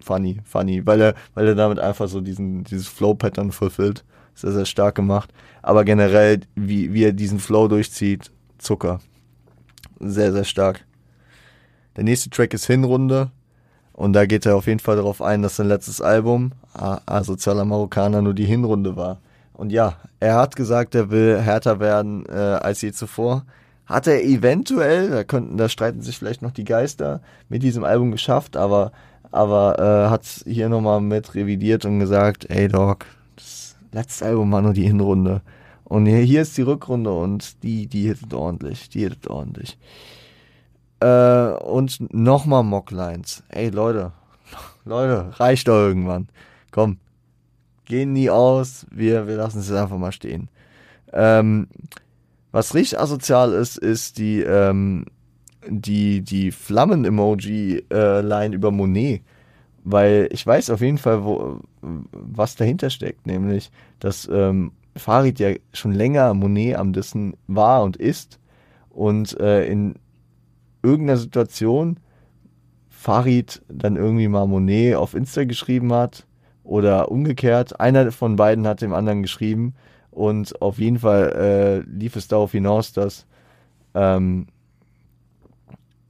Funny, funny, weil er, weil er damit einfach so diesen, dieses Flow-Pattern fulfillt. Sehr, sehr stark gemacht. Aber generell, wie, wie er diesen Flow durchzieht, Zucker. Sehr, sehr stark. Der nächste Track ist Hinrunde. Und da geht er auf jeden Fall darauf ein, dass sein letztes Album, Asozialer Marokkaner, nur die Hinrunde war. Und ja, er hat gesagt, er will härter werden äh, als je zuvor. Hat er eventuell, da könnten, da streiten sich vielleicht noch die Geister, mit diesem Album geschafft, aber, aber äh, hat hier nochmal mit revidiert und gesagt, ey Dog, das letzte Album war nur die Hinrunde. Und hier, hier ist die Rückrunde und die, die hittet ordentlich, die hittet ordentlich. Äh, und nochmal Mocklines. Ey Leute, [LAUGHS] Leute, reicht doch irgendwann. Komm, gehen nie aus, wir, wir lassen es einfach mal stehen. Ähm, was richtig asozial ist, ist die, ähm, die, die Flammen-Emoji-Line über Monet. Weil ich weiß auf jeden Fall, wo, was dahinter steckt, nämlich, dass ähm, Farid ja schon länger Monet am Dissen war und ist und äh, in irgendeiner Situation Farid dann irgendwie mal Monet auf Insta geschrieben hat oder umgekehrt. Einer von beiden hat dem anderen geschrieben und auf jeden Fall äh, lief es darauf hinaus, dass ähm,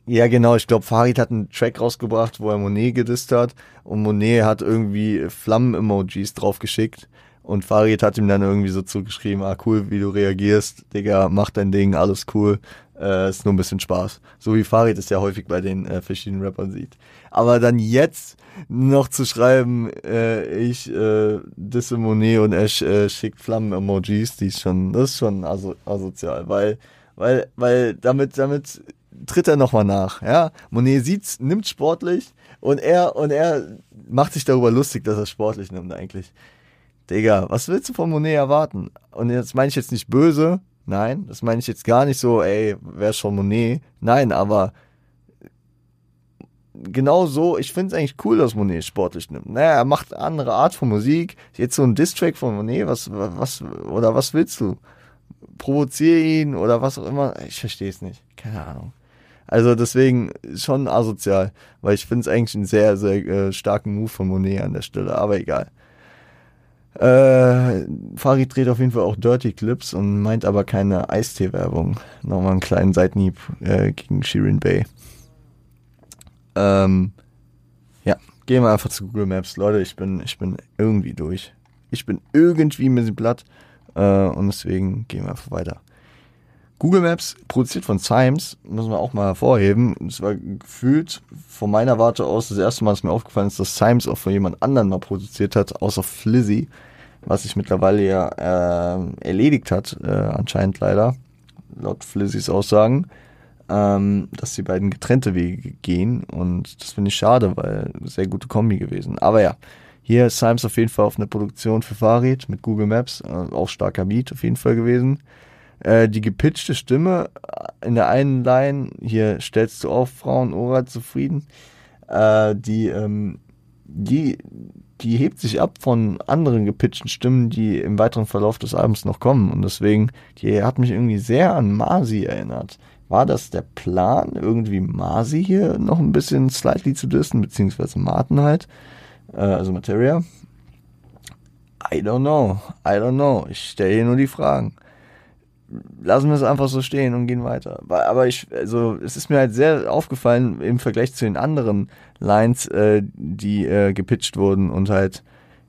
ja, genau. Ich glaube, Farid hat einen Track rausgebracht, wo er Monet gedisst hat. Und Monet hat irgendwie Flammen-Emojis draufgeschickt. Und Farid hat ihm dann irgendwie so zugeschrieben, ah, cool, wie du reagierst. Digga, mach dein Ding, alles cool. Äh, ist nur ein bisschen Spaß. So wie Farid es ja häufig bei den äh, verschiedenen Rappern sieht. Aber dann jetzt noch zu schreiben, äh, ich äh, disse Monet und er äh, schickt Flammen-Emojis, die ist schon, das ist schon aso asozial, weil, weil, weil damit, damit tritt er nochmal nach, ja. Monet sieht's, nimmt sportlich und er, und er macht sich darüber lustig, dass er sportlich nimmt eigentlich. Digga, was willst du von Monet erwarten? Und jetzt meine ich jetzt nicht böse, Nein, das meine ich jetzt gar nicht so, ey, wer ist schon Monet? Nein, aber genau so, ich finde es eigentlich cool, dass Monet sportlich nimmt. Naja, er macht andere Art von Musik. Jetzt so ein Distrack von Monet, was, was, oder was willst du? Provoziere ihn oder was auch immer. Ich verstehe es nicht. Keine Ahnung. Also deswegen schon asozial, weil ich finde es eigentlich einen sehr, sehr äh, starken Move von Monet an der Stelle, aber egal. Äh, Farid dreht auf jeden Fall auch Dirty Clips und meint aber keine Eistee-Werbung. Nochmal einen kleinen Seitenhieb äh, gegen Shirin Bay. Ähm, ja, gehen wir einfach zu Google Maps. Leute, ich bin, ich bin irgendwie durch. Ich bin irgendwie mit dem Blatt äh, und deswegen gehen wir einfach weiter. Google Maps, produziert von Symes, müssen wir auch mal hervorheben. Es war gefühlt von meiner Warte aus das erste Mal, dass mir aufgefallen ist, dass Symes auch von jemand anderen mal produziert hat, außer Flizzy, was sich mittlerweile ja äh, erledigt hat, äh, anscheinend leider, laut Flizzys Aussagen, ähm, dass die beiden getrennte Wege gehen und das finde ich schade, weil sehr gute Kombi gewesen. Aber ja, hier ist Symes auf jeden Fall auf eine Produktion für Farid mit Google Maps, äh, auch starker Beat auf jeden Fall gewesen. äh, die gepitchte Stimme in der einen Line, hier stellst du auf Frauen Ora zufrieden, äh, die, ähm, die, die hebt sich ab von anderen gepitchten Stimmen, die im weiteren Verlauf des Albums noch kommen. Und deswegen, die hat mich irgendwie sehr an Marzi erinnert. War das der Plan, irgendwie Marzi hier noch ein bisschen slightly zu dissen, beziehungsweise Martin halt, äh, also Materia? I don't know, I don't know. Ich stelle hier nur die Fragen lassen wir es einfach so stehen und gehen weiter. Aber ich, also es ist mir halt sehr aufgefallen im Vergleich zu den anderen Lines, äh, die äh, gepitcht wurden und halt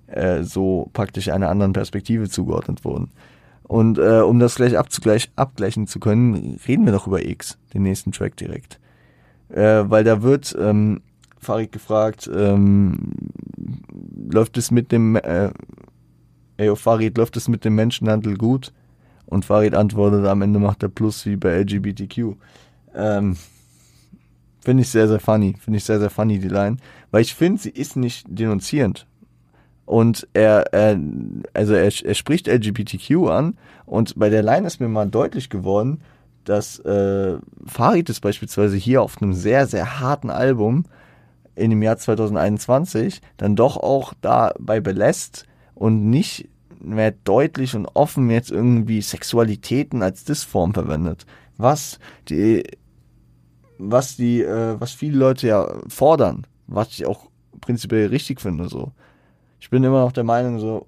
äh, so praktisch einer anderen Perspektive zugeordnet wurden. Und äh, um das gleich abzugleich, abgleichen zu können, reden wir doch über X, den nächsten Track direkt. Äh, weil da wird ähm, Farid gefragt, ähm, läuft es mit dem, äh, ey, Farid, läuft es mit dem Menschenhandel gut? Und Farid antwortet, am Ende macht er Plus wie bei LGBTQ. Ähm, finde ich sehr, sehr funny. Finde ich sehr, sehr funny, die Line. Weil ich finde, sie ist nicht denunzierend. Und er, er also er, er spricht LGBTQ an und bei der Line ist mir mal deutlich geworden, dass äh, Farid es beispielsweise hier auf einem sehr, sehr harten Album in dem Jahr 2021 dann doch auch dabei belässt und nicht mehr deutlich und offen jetzt irgendwie Sexualitäten als Disform verwendet. Was die, was die, äh, was viele Leute ja fordern, was ich auch prinzipiell richtig finde, so. Ich bin immer noch der Meinung, so,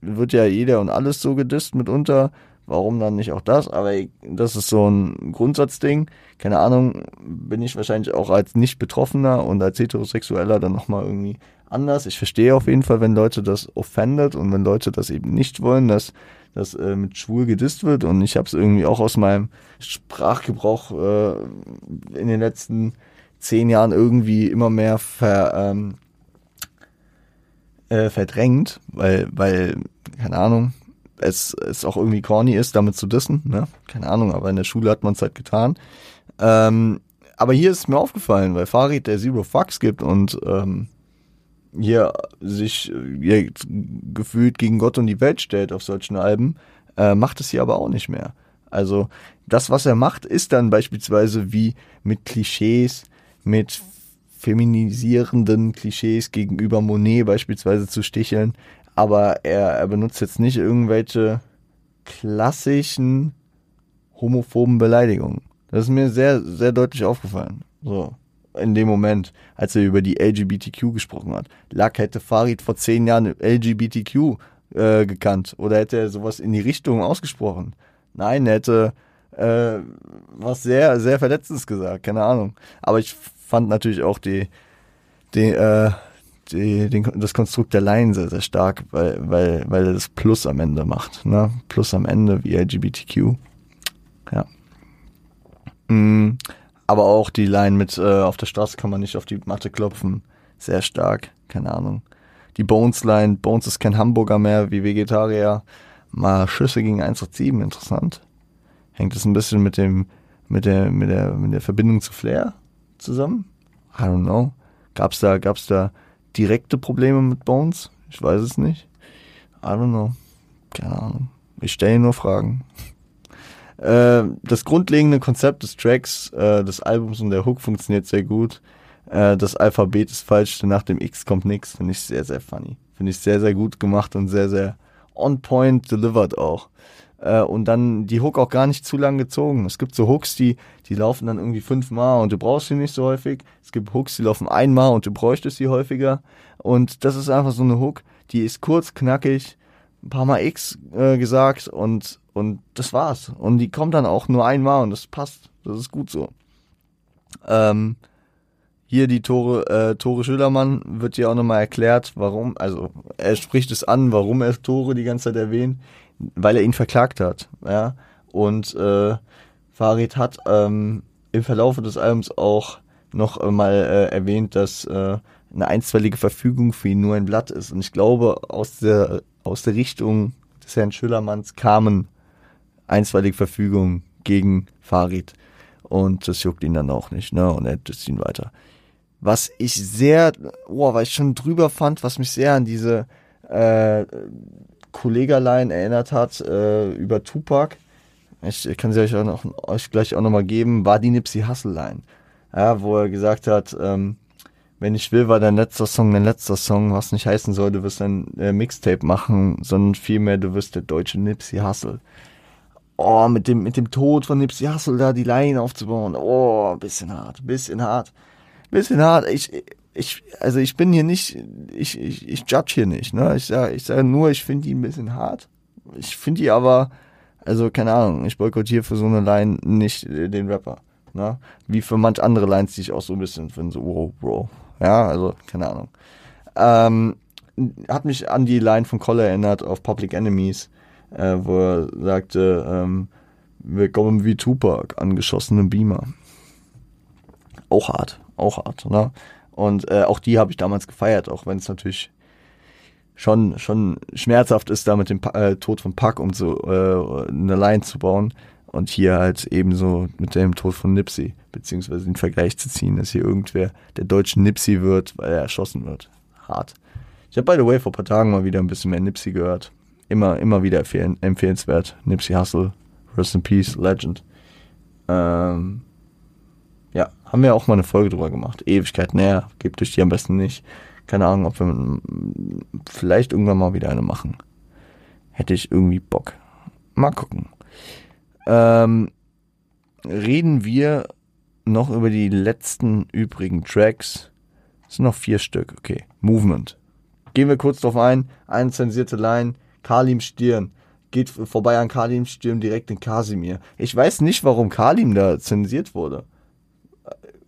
wird ja jeder und alles so gedisst mitunter, warum dann nicht auch das? Aber das ist so ein Grundsatzding. Keine Ahnung, bin ich wahrscheinlich auch als nicht Betroffener und als Heterosexueller dann nochmal irgendwie anders. Ich verstehe auf jeden Fall, wenn Leute das offendet und wenn Leute das eben nicht wollen, dass das äh, mit schwul gedisst wird. Und ich habe es irgendwie auch aus meinem Sprachgebrauch äh, in den letzten zehn Jahren irgendwie immer mehr ver, ähm, äh, verdrängt, weil, weil, keine Ahnung, es, es auch irgendwie corny ist, damit zu dissen, ne? Keine Ahnung, aber in der Schule hat man es halt getan. Ähm, aber hier ist mir aufgefallen, weil Farid der Zero Fucks gibt und ähm, hier sich hier gefühlt gegen Gott und die Welt stellt auf solchen Alben, äh, macht es hier aber auch nicht mehr. Also das, was er macht, ist dann beispielsweise wie mit Klischees, mit feminisierenden Klischees gegenüber Monet beispielsweise zu sticheln, aber er, er benutzt jetzt nicht irgendwelche klassischen homophoben Beleidigungen. Das ist mir sehr, sehr deutlich aufgefallen. So in dem Moment, als er über die LGBTQ gesprochen hat. Lack hätte Farid vor zehn Jahren LGBTQ äh, gekannt oder hätte er sowas in die Richtung ausgesprochen. Nein, er hätte äh, was sehr, sehr Verletzendes gesagt, keine Ahnung. Aber ich fand natürlich auch die, die, äh, die, den, das Konstrukt der Line sehr, sehr stark, weil, weil, weil er das Plus am Ende macht. Ne? Plus am Ende wie LGBTQ. Ja. Mm. Aber auch die Line mit äh, auf der Straße kann man nicht auf die Matte klopfen. Sehr stark, keine Ahnung. Die Bones-Line, Bones ist kein Hamburger mehr wie Vegetarier. Mal Schüsse gegen 187, interessant. Hängt es ein bisschen mit dem, mit der, mit der, mit der Verbindung zu Flair zusammen? I don't know. Gab's da, gab's da direkte Probleme mit Bones? Ich weiß es nicht. I don't know. Keine Ahnung. Ich stelle nur Fragen. Äh, das grundlegende Konzept des Tracks, äh, des Albums und der Hook funktioniert sehr gut. Äh, das Alphabet ist falsch, nach dem X kommt nix. Finde ich sehr, sehr funny. Finde ich sehr, sehr gut gemacht und sehr, sehr on point delivered auch. Äh, und dann die Hook auch gar nicht zu lang gezogen. Es gibt so Hooks, die, die laufen dann irgendwie fünfmal und du brauchst sie nicht so häufig. Es gibt Hooks, die laufen einmal und du bräuchtest sie häufiger. Und das ist einfach so eine Hook, die ist kurz, knackig, ein paar Mal X äh, gesagt und und das war's. Und die kommt dann auch nur einmal und das passt. Das ist gut so. Ähm, hier die Tore, äh, Tore Schülermann wird ja auch nochmal erklärt, warum, also er spricht es an, warum er Tore die ganze Zeit erwähnt, weil er ihn verklagt hat, ja. Und äh, Farid hat ähm, im Verlauf des Albums auch noch mal äh, erwähnt, dass äh, eine einstweilige Verfügung für ihn nur ein Blatt ist. Und ich glaube, aus der, aus der Richtung des Herrn Schülermanns kamen einstweilige Verfügung gegen Farid. Und das juckt ihn dann auch nicht, ne? Und er disst ihn weiter. Was ich sehr, oh, was ich schon drüber fand, was mich sehr an diese äh, Kollegerlein erinnert hat äh, über Tupac, ich kann sie euch, auch noch, euch gleich auch nochmal geben, war die Nipsey Hustle Line. Ja, wo er gesagt hat, ähm, wenn ich will, war dein letzter Song dein letzter Song, was nicht heißen soll, du wirst ein äh, Mixtape machen, sondern vielmehr, du wirst der deutsche Nipsey Hustle. Oh, mit dem, mit dem Tod von Nipsey Hustle da die Line aufzubauen. Oh, bisschen hart, bisschen hart. Bisschen hart. Ich, ich, also ich bin hier nicht, ich, ich, ich judge hier nicht, ne? Ich sage ich sag nur, ich finde die ein bisschen hart. Ich finde die aber, also keine Ahnung, ich boykottiere für so eine Line nicht den Rapper. Ne? Wie für manch andere Lines, die ich auch so ein bisschen finde, so, wow, Bro. Ja, also, keine Ahnung. Ähm, hat mich an die Line von Kolle erinnert auf Public Enemies, äh, wo er sagte, ähm, wir kommen wie Tupac, angeschossene Beamer. Auch hart, auch hart, ne? Und äh, auch die habe ich damals gefeiert, auch wenn es natürlich schon, schon schmerzhaft ist, da mit dem äh, Tod von Pack und so äh, eine Line zu bauen. Und hier halt ebenso mit dem Tod von Nipsey, beziehungsweise den Vergleich zu ziehen, dass hier irgendwer der deutsche Nipsey wird, weil er erschossen wird. Hart. Ich habe by the way vor ein paar Tagen mal wieder ein bisschen mehr Nipsey gehört. Immer, immer wieder empfehlen, empfehlenswert. Nipsey Hustle, Rest in Peace, Legend. Ähm, ja, haben wir auch mal eine Folge drüber gemacht. Ewigkeit näher, gebt euch die am besten nicht. Keine Ahnung, ob wir vielleicht irgendwann mal wieder eine machen. Hätte ich irgendwie Bock. Mal gucken. Ähm, reden wir noch über die letzten übrigen Tracks. Es sind noch vier Stück, okay. Movement. Gehen wir kurz drauf ein. Eine zensierte Line. Kalim Stirn. Geht vorbei an Kalim Stirn direkt in Kasimir. Ich weiß nicht, warum Kalim da zensiert wurde.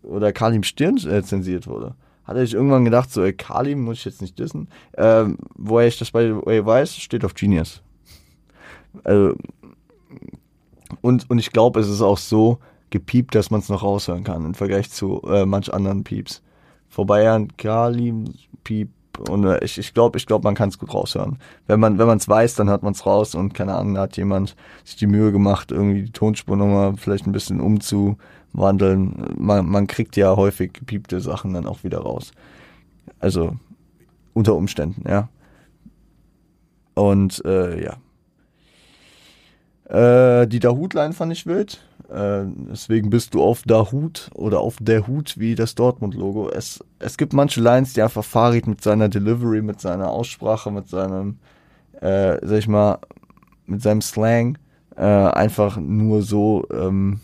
Oder Kalim Stirn äh, zensiert wurde. Hatte ich irgendwann gedacht, so, ey, Kalim muss ich jetzt nicht wissen. Ähm, woher ich das bei weiß, steht auf Genius. Also, und, und ich glaube, es ist auch so gepiept, dass man es noch raushören kann im Vergleich zu äh, manch anderen Pieps. Vorbei an Kali, Piep. Und äh, ich, ich glaube, ich glaube, man kann es gut raushören. Wenn man wenn es weiß, dann hört man es raus und keine Ahnung, da hat jemand sich die Mühe gemacht, irgendwie die Tonspur nochmal vielleicht ein bisschen umzuwandeln. Man, man kriegt ja häufig gepiepte Sachen dann auch wieder raus. Also unter Umständen, ja. Und äh, ja, äh, die Dahut-Line fand ich wild. Äh, deswegen bist du auf Dahut oder auf der Hut wie das Dortmund-Logo. Es, es gibt manche Lines, die einfach Farid mit seiner Delivery, mit seiner Aussprache, mit seinem, äh, sag ich mal, mit seinem Slang äh, einfach nur so ähm,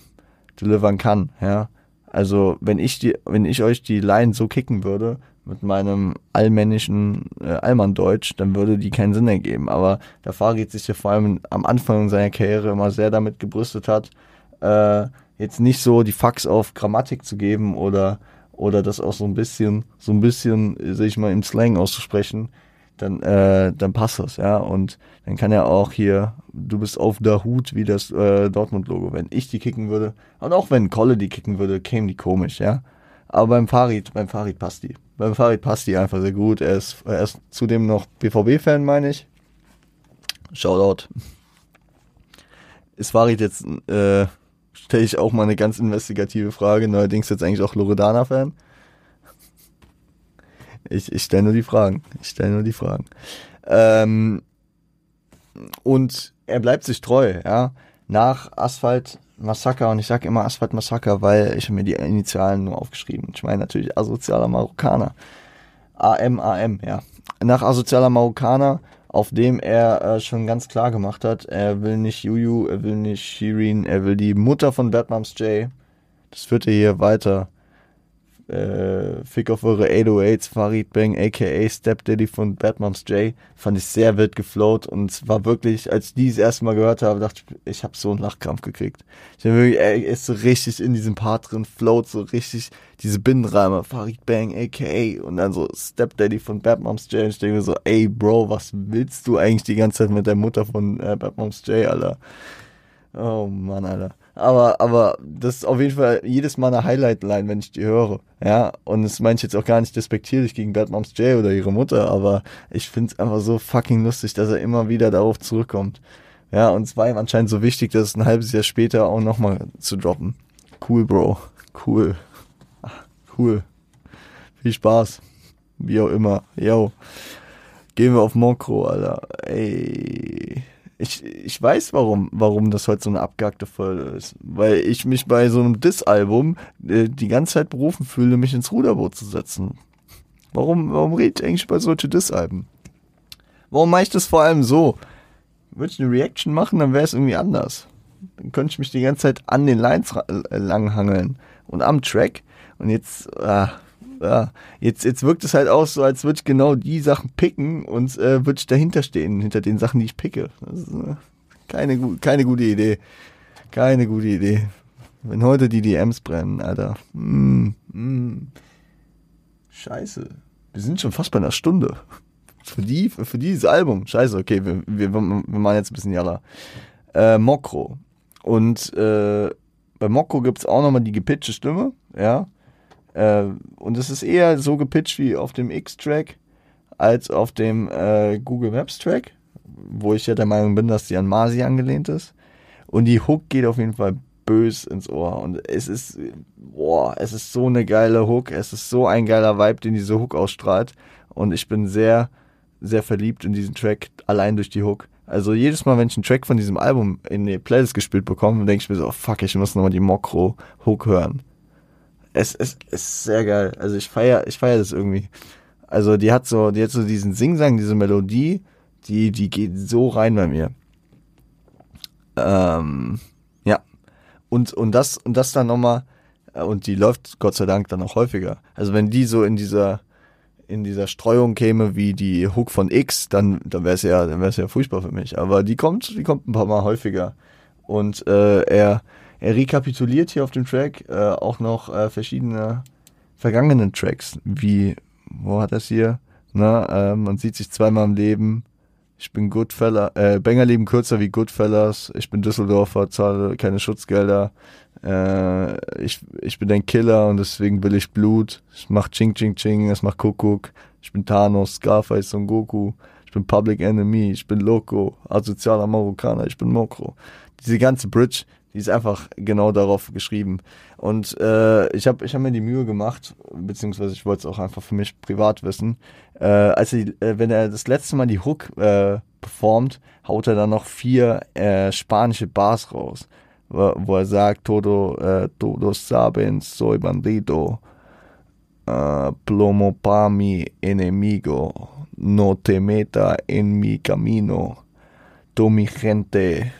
delivern kann. Ja, also wenn ich die, wenn ich euch die Line so kicken würde, mit meinem allmännischen äh, Allmann-Deutsch, dann würde die keinen Sinn ergeben. Aber der Farid sich ja vor allem am Anfang seiner Karriere immer sehr damit gebrüstet hat, äh, jetzt nicht so die Fax auf Grammatik zu geben oder oder das auch so ein bisschen, so ein bisschen, sag ich mal, im Slang auszusprechen, dann, äh, dann passt das, ja. Und dann kann er auch hier, du bist auf der Hut wie das äh, Dortmund-Logo. Wenn ich die kicken würde, und auch wenn Kolle die kicken würde, käme die komisch, ja. Aber beim Farid, beim Farid passt die. Beim Farid passt die einfach sehr gut. Er ist, er ist zudem noch BVB-Fan, meine ich. Shoutout. Ist Farid jetzt, äh, stelle ich auch mal eine ganz investigative Frage. Neuerdings jetzt eigentlich auch Loredana-Fan. Ich, ich stelle nur die Fragen. Ich stelle nur die Fragen. Ähm, und er bleibt sich treu, ja. Nach Asphalt Massaker und ich sage immer Asphalt Massaker, weil ich mir die Initialen nur aufgeschrieben. Ich meine natürlich asozialer Marokkaner. AM, AM, ja. Nach asozialer Marokkaner, auf dem er äh, schon ganz klar gemacht hat, er will nicht Juju, er will nicht Shirin, er will die Mutter von Batmums Jay. Das führt er hier weiter äh, Fick auf eure 808s, Farid Bang, aka Stepdaddy von Bad Moms J, fand ich sehr wild geflowt und war wirklich, als ich dies erste Mal gehört habe, dachte ich, ich habe so einen Lachkrampf gekriegt. Ich habe wirklich, er ist so richtig in diesem Part drin, float so richtig diese Binnenreime, Farid Bang, aka und dann so Stepdaddy von Bad Moms J und ich denke mir so, ey Bro, was willst du eigentlich die ganze Zeit mit der Mutter von äh, Bad Moms J, Alter? Oh Mann, Alter. Aber, aber das ist auf jeden Fall jedes Mal eine Highlight-Line, wenn ich die höre. Ja, und das meine ich jetzt auch gar nicht despektierlich gegen Bad Moms J oder ihre Mutter, aber ich finde es einfach so fucking lustig, dass er immer wieder darauf zurückkommt. Ja, und es war ihm anscheinend so wichtig, dass es ein halbes Jahr später auch nochmal zu droppen. Cool, Bro. Cool. Ach, cool. Viel Spaß. Wie auch immer. Yo. Gehen wir auf Mokro, Alter. Ey. Ich, ich weiß, warum, warum das heute so eine abgehackte Folge ist. Weil ich mich bei so einem Diss-Album äh, die ganze Zeit berufen fühle, mich ins Ruderboot zu setzen. Warum, warum rede ich eigentlich bei solchen Diss-Alben? Warum mache ich das vor allem so? Würde ich eine Reaction machen, dann wäre es irgendwie anders. Dann könnte ich mich die ganze Zeit an den Lines äh, langhangeln und am Track. Und jetzt, äh, ja, jetzt, jetzt wirkt es halt auch so, als würde ich genau die Sachen picken und äh, würde ich dahinter stehen, hinter den Sachen, die ich picke. Das ist äh, keine, keine gute Idee. Keine gute Idee. Wenn heute die DMs brennen, Alter. Mm, mm. Scheiße. Wir sind schon fast bei einer Stunde. Für, die, für dieses Album. Scheiße, okay, wir, wir, wir machen jetzt ein bisschen Jalla. Äh, Mokro. Und äh, bei Mokro gibt es auch nochmal die gepitchte Stimme, ja. Äh, und es ist eher so gepitcht wie auf dem X-Track als auf dem äh, Google Maps Track, wo ich ja der Meinung bin, dass die an Masi angelehnt ist. Und die Hook geht auf jeden Fall bös ins Ohr. Und es ist, boah, es ist so eine geile Hook. Es ist so ein geiler Vibe, den diese Hook ausstrahlt. Und ich bin sehr, sehr verliebt in diesen Track, allein durch die Hook. Also jedes Mal, wenn ich einen Track von diesem Album in die Playlist gespielt bekomme, denke ich mir so, oh fuck, ich muss nochmal die Mokro Hook hören es, es, es ist sehr geil. Also ich feier, ich feier das irgendwie. Also die hat so, die hat so diesen Singsang, diese Melodie, die, die geht so rein bei mir. Ähm, ja. Und, und das, und das dann nochmal, äh, und die läuft Gott sei Dank dann auch häufiger. Also wenn die so in dieser, in dieser Streuung käme wie die Hook von X, dann, dann wäre es ja, dann wäre ja furchtbar für mich. Aber die kommt, die kommt ein paar Mal häufiger. Und äh, er, er rekapituliert hier auf dem Track äh, auch noch äh, verschiedene vergangenen Tracks, wie, wo hat er es hier? Na, äh, man sieht sich zweimal im Leben. Ich bin Goodfella, äh, Banger leben kürzer wie Goodfellas. Ich bin Düsseldorfer, zahle keine Schutzgelder. Äh, ich, ich bin ein Killer und deswegen will ich Blut. Ich mach Ching Ching Ching, es macht Kuckuck. Ich bin Thanos, Scarface und Goku. Ich bin Public Enemy, ich bin Loco, asozialer Marokkaner, ich bin Mokro. Diese ganze Bridge, die ist einfach genau darauf geschrieben. Und äh, ich habe ich hab mir die Mühe gemacht, beziehungsweise ich wollte es auch einfach für mich privat wissen. Äh, als er, äh, wenn er das letzte Mal die Hook äh, performt, haut er dann noch vier äh, spanische Bars raus, wo, wo er sagt, todo, äh, todos saben, soy bandido, äh, plomo pa mi enemigo, no te meta en mi camino, tu mi gente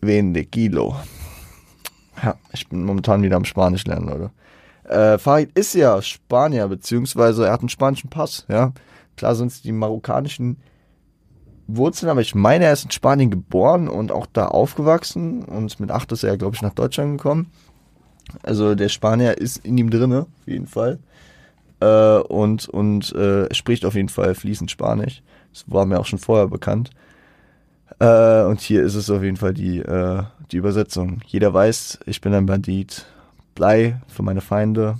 vende kilo. Ja, ich bin momentan wieder am Spanisch lernen, Leute. Äh, Farid ist ja Spanier, beziehungsweise er hat einen spanischen Pass, ja. Klar sind es die marokkanischen Wurzeln, aber ich meine, er ist in Spanien geboren und auch da aufgewachsen und mit acht ist er, glaube ich, nach Deutschland gekommen. Also der Spanier ist in ihm drinne, auf jeden Fall. Äh, und und äh, spricht auf jeden Fall fließend Spanisch. Das war mir auch schon vorher bekannt. Äh, und hier ist es auf jeden Fall die, äh, die Übersetzung. Jeder weiß, ich bin ein Bandit. Blei für meine Feinde.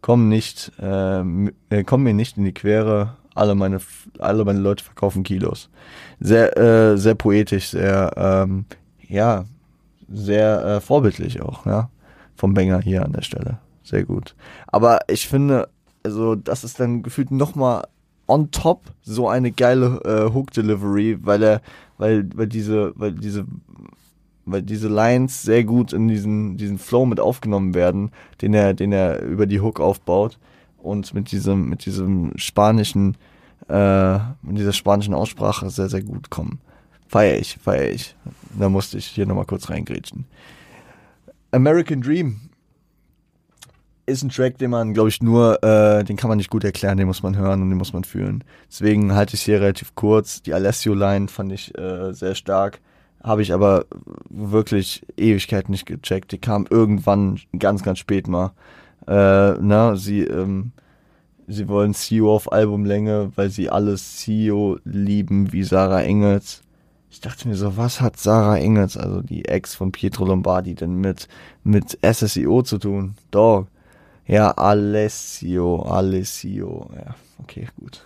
Komm nicht, äh, äh, komm mir nicht in die Quere. Alle meine, alle meine Leute verkaufen Kilos. Sehr, äh, sehr poetisch, sehr, ähm, ja, sehr äh, vorbildlich auch, ja. Vom Banger hier an der Stelle. Sehr gut. Aber ich finde, also, das ist dann gefühlt nochmal on top so eine geile äh, Hook Delivery, weil er, weil, weil diese, weil diese, weil diese Lines sehr gut in diesen, diesen Flow mit aufgenommen werden, den er, den er über die Hook aufbaut und mit diesem, mit diesem spanischen, äh, mit dieser spanischen Aussprache sehr, sehr gut kommen. Feier ich, feier ich. Da musste ich hier nochmal kurz reingrätschen. American Dream ist ein Track, den man, glaube ich, nur, äh, den kann man nicht gut erklären, den muss man hören und den muss man fühlen. Deswegen halte ich hier relativ kurz. Die Alessio-Line fand ich äh, sehr stark. Habe ich aber wirklich Ewigkeit nicht gecheckt. Die kam irgendwann ganz, ganz spät mal. Äh, na, sie, ähm, sie wollen CEO auf Albumlänge, weil sie alles CEO lieben wie Sarah Engels. Ich dachte mir so, was hat Sarah Engels, also die Ex von Pietro Lombardi, denn mit, mit SSEO zu tun? Dog. Ja, Alessio, Alessio. Ja, okay, gut.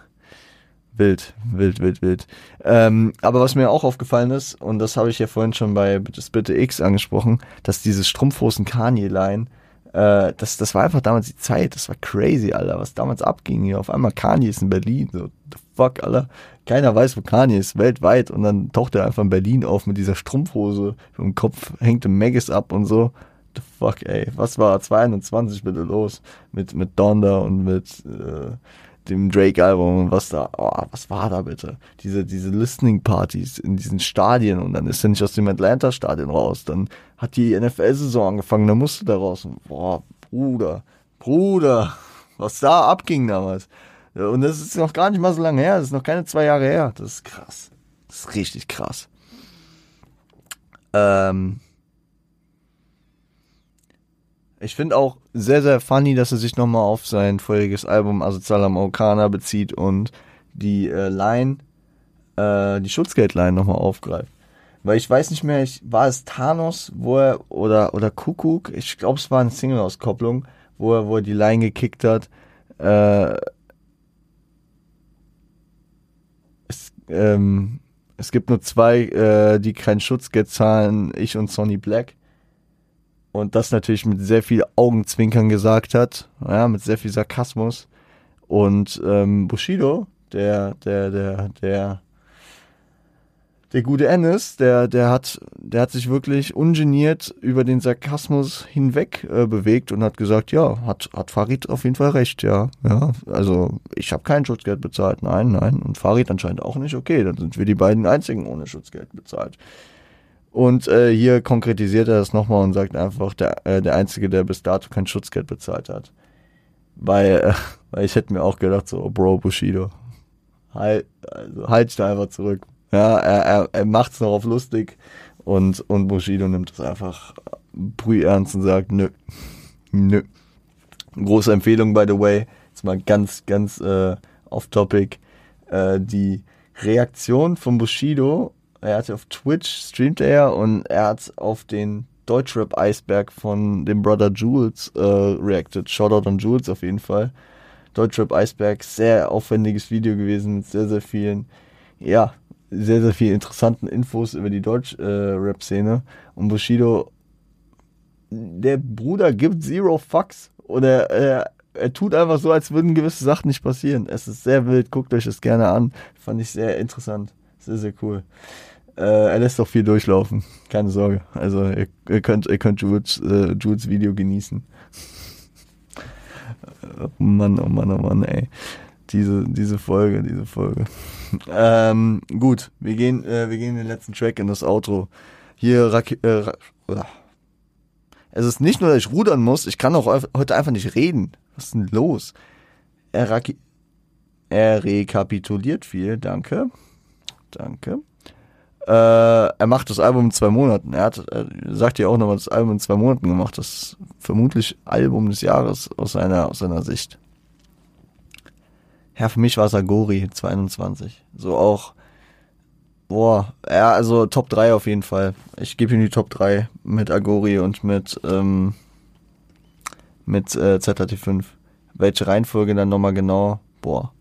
Wild, wild, wild, wild. Ähm, aber was mir auch aufgefallen ist, und das habe ich ja vorhin schon bei das Bitte X angesprochen, dass dieses Strumpfhosen Kanye-Line, äh, das, das war einfach damals die Zeit, das war crazy, Alter, was damals abging hier. Auf einmal Kanye ist in Berlin, so, the fuck, Alter. Keiner weiß, wo Kanye ist, weltweit. Und dann taucht er einfach in Berlin auf mit dieser Strumpfhose. Im Kopf hängt ein Maggis ab und so. The fuck, ey. Was war 22 bitte los? Mit, mit Donda und mit, äh, dem Drake-Album und was da, oh, was war da bitte? Diese, diese Listening-Partys in diesen Stadien und dann ist er nicht aus dem Atlanta-Stadion raus. Dann hat die NFL-Saison angefangen, dann musste der raus. Und, boah, Bruder, Bruder, [LAUGHS] was da abging damals. Und das ist noch gar nicht mal so lange her, das ist noch keine zwei Jahre her. Das ist krass. Das ist richtig krass. Ähm, ich finde auch sehr, sehr funny, dass er sich nochmal auf sein vorheriges Album Asozialer Marokkaner bezieht und die äh, Line, äh, die Schutzgeldline nochmal aufgreift. Weil ich weiß nicht mehr, ich, war es Thanos, wo er, oder, oder Kuckuck, ich glaube, es war eine Single-Auskopplung, wo er, wo er die Line gekickt hat. Äh, es, ähm, es gibt nur zwei, äh, die kein Schutzgeld zahlen, ich und Sonny Black und das natürlich mit sehr viel Augenzwinkern gesagt hat, ja, mit sehr viel Sarkasmus. Und ähm, Bushido, der, der, der, der, der gute Ennis, der, der hat, der hat sich wirklich ungeniert über den Sarkasmus hinweg äh, bewegt und hat gesagt, ja, hat, hat Farid auf jeden Fall recht, ja, ja. Also ich habe kein Schutzgeld bezahlt, nein, nein. Und Farid anscheinend auch nicht. Okay, dann sind wir die beiden einzigen ohne Schutzgeld bezahlt. Und äh, hier konkretisiert er das nochmal und sagt einfach, der, äh, der Einzige, der bis dato kein Schutzgeld bezahlt hat. Weil, äh, [LAUGHS] weil ich hätte mir auch gedacht, so, Bro, Bushido, halt, also, halt dich da einfach zurück. Ja, er, er, er macht's noch auf lustig und, und Bushido nimmt es einfach ernst und sagt, nö, [LAUGHS] nö. Große Empfehlung, by the way, jetzt mal ganz, ganz äh, off-topic, äh, die Reaktion von Bushido er hatte auf Twitch streamt er und er hat auf den Deutschrap-Eisberg von dem Brother Jules äh, reacted. Shoutout an Jules auf jeden Fall. Deutschrap-Eisberg, sehr aufwendiges Video gewesen mit sehr, sehr vielen, ja, sehr, sehr vielen interessanten Infos über die Deutsch-Rap-Szene. Äh, und Bushido, der Bruder gibt zero fucks. Oder er, er tut einfach so, als würden gewisse Sachen nicht passieren. Es ist sehr wild, guckt euch das gerne an. Fand ich sehr interessant. Sehr, sehr cool. Äh, er lässt auch viel durchlaufen. Keine Sorge. Also ihr, ihr könnt, ihr könnt Jules, äh, Jules Video genießen. oh Mann, oh Mann, oh Mann, ey. Diese, diese Folge, diese Folge. ähm, gut, wir gehen, äh, wir gehen in den letzten Track in das Outro. Hier, Raki äh, es ist nicht nur, dass ich rudern muss, ich kann auch heute einfach nicht reden. Was ist denn los? Er, er rekapituliert viel, danke. Danke. Äh, er macht das Album in zwei Monaten. Er hat, er sagt ja auch nochmal, das Album in zwei Monaten gemacht. Das ist vermutlich Album des Jahres aus seiner, aus seiner Sicht. Ja, für mich war es Agori 22. So auch, boah, ja, also Top 3 auf jeden Fall. Ich gebe ihm die Top 3 mit Agori und mit, ähm, mit äh, ZHT5. Welche Reihenfolge dann nochmal genau? Boah.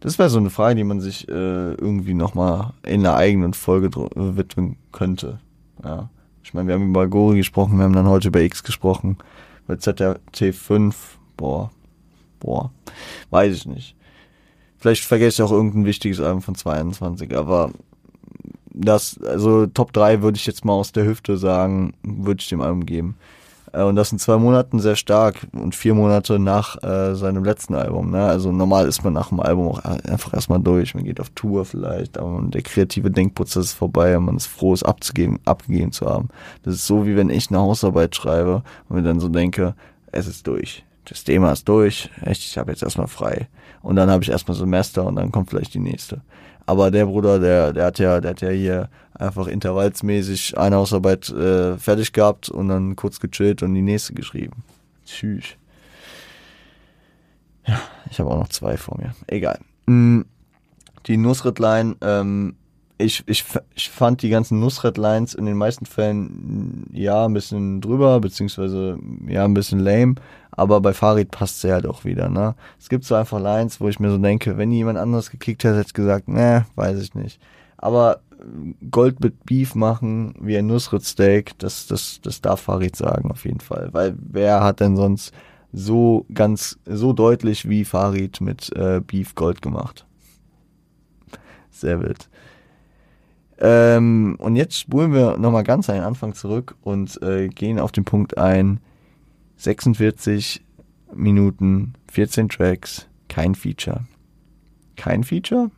Das wäre so eine Frage, die man sich äh, irgendwie nochmal in einer eigenen Folge widmen könnte. Ja. Ich meine, wir haben über Gori gesprochen, wir haben dann heute über X gesprochen. Bei ZRT5, boah, boah, weiß ich nicht. Vielleicht vergesse ich auch irgendein wichtiges Album von 22, aber das, also Top 3 würde ich jetzt mal aus der Hüfte sagen, würde ich dem Album geben. Äh, und das in zwei Monaten sehr stark und vier Monate nach äh, seinem letzten Album. Ne? Also normal ist man nach dem Album auch einfach erstmal durch. Man geht auf Tour vielleicht, aber der kreative Denkprozess ist vorbei und man ist froh, es abzugeben, abgegeben zu haben. Das ist so, wie wenn ich eine Hausarbeit schreibe und mir dann so denke, es ist durch. Das Thema ist durch. Echt, ich habe jetzt erstmal frei. Und dann habe ich erstmal Semester und dann kommt vielleicht die nächste. Aber der Bruder, der, der hat ja, der hat ja hier einfach intervallsmäßig eine Hausarbeit äh, fertig gehabt und dann kurz gechillt und die nächste geschrieben. Tschüss. Ja, ich habe auch noch zwei vor mir. Egal. Mm, die Nusret-Line, ähm, ich, ich, ich fand die ganzen Nusret-Lines in den meisten Fällen ja ein bisschen drüber, beziehungsweise ja ein bisschen lame, aber bei Farid passt sie halt auch wieder, ne? Es gibt so einfach Lines, wo ich mir so denke, wenn jemand anderes geklickt hätte, hätte ich gesagt, ne, weiß ich nicht. Aber Gold mit Beef machen, wie ein Nusret Steak, das, das, das darf Farid sagen, auf jeden Fall. Weil wer hat denn sonst so ganz, so deutlich wie Farid mit äh, Beef Gold gemacht? Sehr wild. Ähm, und jetzt spulen wir nochmal ganz an den Anfang zurück und äh, gehen auf den Punkt ein. 46 Minuten, 14 Tracks, kein Feature. Kein Feature?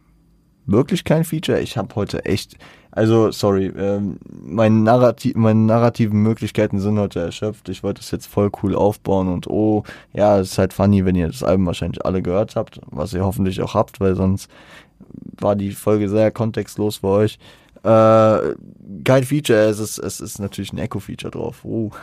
Wirklich kein Feature? Ich habe heute echt, also sorry, ähm, meine, Narrativ, meine narrativen Möglichkeiten sind heute erschöpft. Ich wollte es jetzt voll cool aufbauen und oh, ja, es ist halt funny, wenn ihr das Album wahrscheinlich alle gehört habt, was ihr hoffentlich auch habt, weil sonst war die Folge sehr kontextlos für euch. Äh, kein Feature, es ist, es ist natürlich ein Echo-Feature drauf. Uh. [LAUGHS]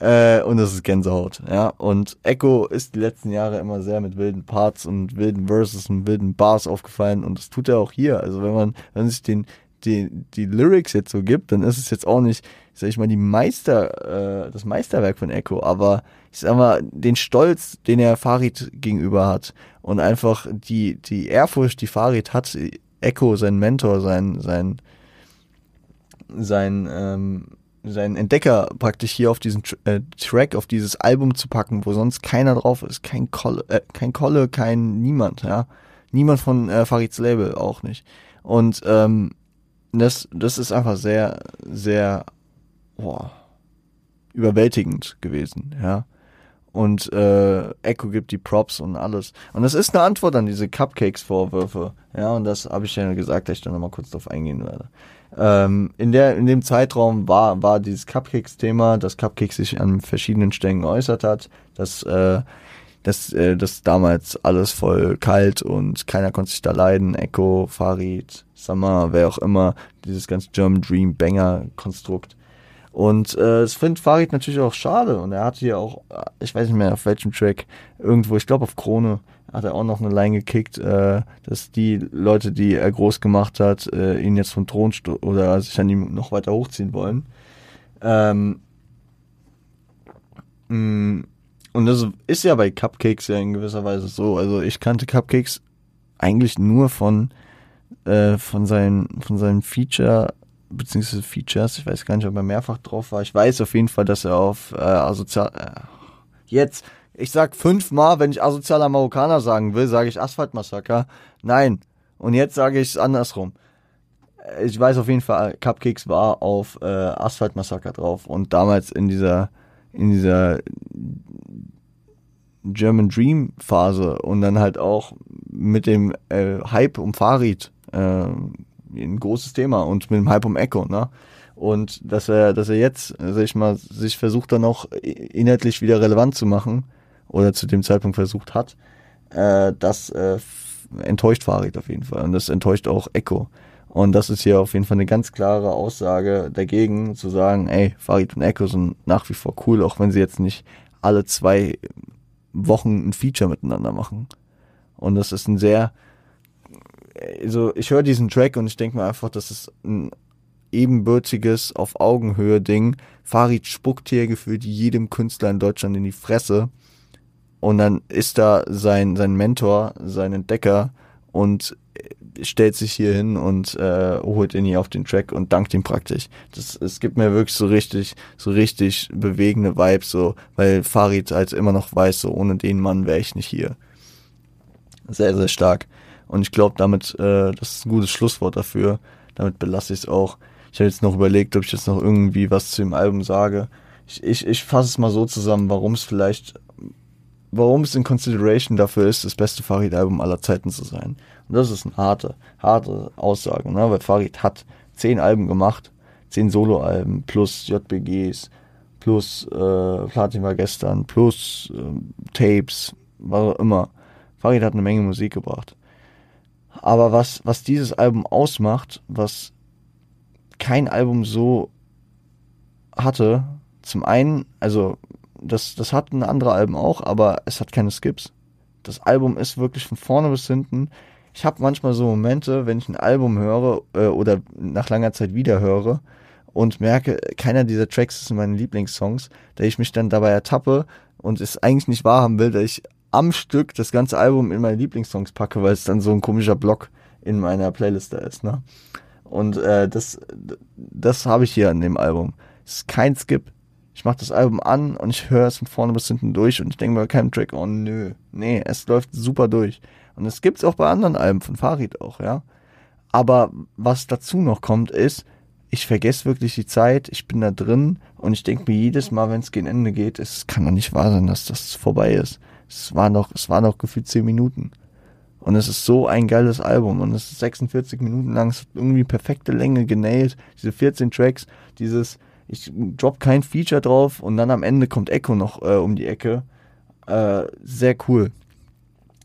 Äh, und es ist Gänsehaut, ja. Und Echo ist die letzten Jahre immer sehr mit wilden Parts und wilden Verses und wilden Bars aufgefallen und das tut er auch hier. Also wenn man, wenn man sich den, die, die Lyrics jetzt so gibt, dann ist es jetzt auch nicht, sag ich mal, die Meister, äh, das Meisterwerk von Echo, aber ich sag mal, den Stolz, den er Farid gegenüber hat und einfach die, die Ehrfurcht, die Farid hat, Echo, sein Mentor, sein, sein, sein, ähm, sein Entdecker praktisch hier auf diesen äh, Track, auf dieses Album zu packen, wo sonst keiner drauf ist, kein Kolle, äh, kein Kolle, kein niemand, ja, niemand von äh, Farids Label auch nicht. Und ähm, das, das ist einfach sehr, sehr boah, überwältigend gewesen, ja und äh, Echo gibt die Props und alles. Und das ist eine Antwort an diese Cupcakes-Vorwürfe. Ja, und das habe ich ja gesagt, dass ich da nochmal kurz drauf eingehen werde. Ähm, in, der, in dem Zeitraum war, war dieses Cupcakes-Thema, dass Cupcakes sich an verschiedenen Stellen geäußert hat, dass, äh, dass, äh, dass damals alles voll kalt und keiner konnte sich da leiden. Echo, Farid, Summer, wer auch immer, dieses ganze German Dream Banger Konstrukt. Und äh, das findet Farid natürlich auch schade. Und er hat hier auch, ich weiß nicht mehr auf welchem Track, irgendwo, ich glaube auf Krone, hat er auch noch eine Line gekickt, äh, dass die Leute, die er groß gemacht hat, äh, ihn jetzt vom Thron oder sich an ihm noch weiter hochziehen wollen. Ähm, mh, mm, und das ist ja bei Cupcakes ja in gewisser Weise so. Also ich kannte Cupcakes eigentlich nur von äh, von seinen von seinem Feature beziehungsweise Features. Ich weiß gar nicht, ob er mehrfach drauf war. Ich weiß auf jeden Fall, dass er auf äh, asozial. Äh, jetzt, ich sag fünfmal, wenn ich asozialer Marokkaner sagen will, sage ich Asphaltmassaker. Nein. Und jetzt sage ich es andersrum. Äh, ich weiß auf jeden Fall, Cupcakes war auf äh, Asphaltmassaker drauf und damals in dieser in dieser German Dream Phase und dann halt auch mit dem äh, Hype um Farid äh, ein großes Thema und mit dem Hype um Echo, ne? Und dass er, dass er jetzt, sag ich mal, sich versucht dann auch inhaltlich wieder relevant zu machen oder zu dem Zeitpunkt versucht hat, äh, das äh, enttäuscht Farid auf jeden Fall und das enttäuscht auch Echo. Und das ist hier auf jeden Fall eine ganz klare Aussage dagegen, zu sagen, ey, Farid und Echo sind nach wie vor cool, auch wenn sie jetzt nicht alle zwei Wochen ein Feature miteinander machen. Und das ist ein sehr, also ich höre diesen Track und ich denke mir einfach, das ist ein ebenbürtiges, auf Augenhöhe Ding. Farid spuckt hier gefühlt jedem Künstler in Deutschland in die Fresse. Und dann ist da sein, sein Mentor, sein Entdecker und stellt sich hier hin und äh, holt ihn hier auf den Track und dankt ihm praktisch. Das, es gibt mir wirklich so richtig, so richtig bewegende Vibes, so, weil Farid halt immer noch weiß, so ohne den Mann wäre ich nicht hier. Sehr, sehr stark. Und ich glaube, damit, äh, das ist ein gutes Schlusswort dafür. Damit belasse ich es auch. Ich habe jetzt noch überlegt, ob ich jetzt noch irgendwie was zu dem Album sage. Ich, ich, ich fasse es mal so zusammen, warum es vielleicht, warum es in Consideration dafür ist, das beste Farid-Album aller Zeiten zu sein. Und das ist eine harte, harte Aussage, ne? weil Farid hat zehn Alben gemacht, zehn Soloalben plus JBGs, plus äh, Platin war gestern, plus äh, Tapes, was auch immer. Farid hat eine Menge Musik gebracht. Aber was, was dieses Album ausmacht, was kein Album so hatte, zum einen, also das, das hatten andere Alben auch, aber es hat keine Skips. Das Album ist wirklich von vorne bis hinten. Ich habe manchmal so Momente, wenn ich ein Album höre äh, oder nach langer Zeit wieder höre und merke, keiner dieser Tracks ist meine Lieblingssongs, da ich mich dann dabei ertappe und es eigentlich nicht wahrhaben will, dass ich am Stück das ganze Album in meine Lieblingssongs packe, weil es dann so ein komischer Block in meiner Playlist da ist. Ne? Und äh, das, das habe ich hier an dem Album. Es ist kein Skip. Ich mache das Album an und ich höre es von vorne bis hinten durch und ich denke bei keinem Track, oh nö. Nee, es läuft super durch. Und es gibt's auch bei anderen Alben von Farid auch, ja. Aber was dazu noch kommt, ist, ich vergesse wirklich die Zeit, ich bin da drin und ich denke mir jedes Mal, wenn es gegen Ende geht, es kann doch nicht wahr sein, dass das vorbei ist. Es war noch, es war noch gefühlt zehn Minuten. Und es ist so ein geiles Album und es ist 46 Minuten lang, es hat irgendwie perfekte Länge genäht, diese 14 Tracks, dieses, ich drop kein Feature drauf und dann am Ende kommt Echo noch äh, um die Ecke. Äh, sehr cool.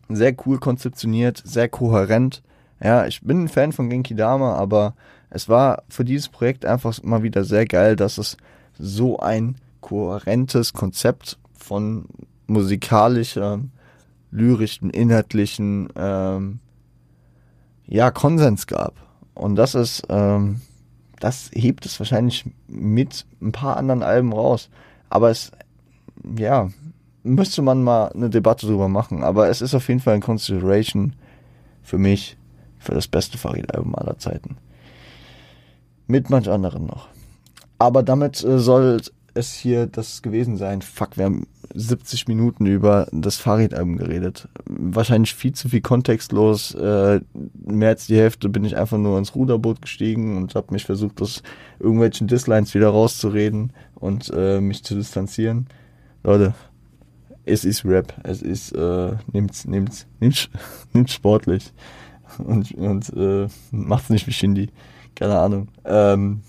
Sehr cool konzeptioniert, sehr kohärent. Ja, ich bin ein Fan von Genki Dama, aber es war für dieses Projekt einfach mal wieder sehr geil, dass es so ein kohärentes Konzept von musikalischer, lyrischen, inhaltlichen ähm, ja, Konsens gab. Und das ist, ähm, das hebt es wahrscheinlich mit ein paar anderen Alben raus. Aber es, ja, müsste man mal eine Debatte drüber machen. Aber es ist auf jeden Fall ein Consideration für mich für das beste Farid-Album aller Zeiten. Mit manch anderen noch. Aber damit äh, soll es hier das gewesen sein. Fuck, wir haben 70 Minuten über das Farid-Album geredet. Wahrscheinlich viel zu viel kontextlos. Äh, mehr als die Hälfte bin ich einfach nur ins Ruderboot gestiegen und habe mich versucht, aus irgendwelchen Dislines wieder rauszureden und äh, mich zu distanzieren. Leute, es ist Rap. Es ist, äh, nimmt's, nimmt's, nimmt's, [LAUGHS] nimmt's sportlich und, und äh, macht's nicht wie Shindy. Keine Ahnung. Ähm,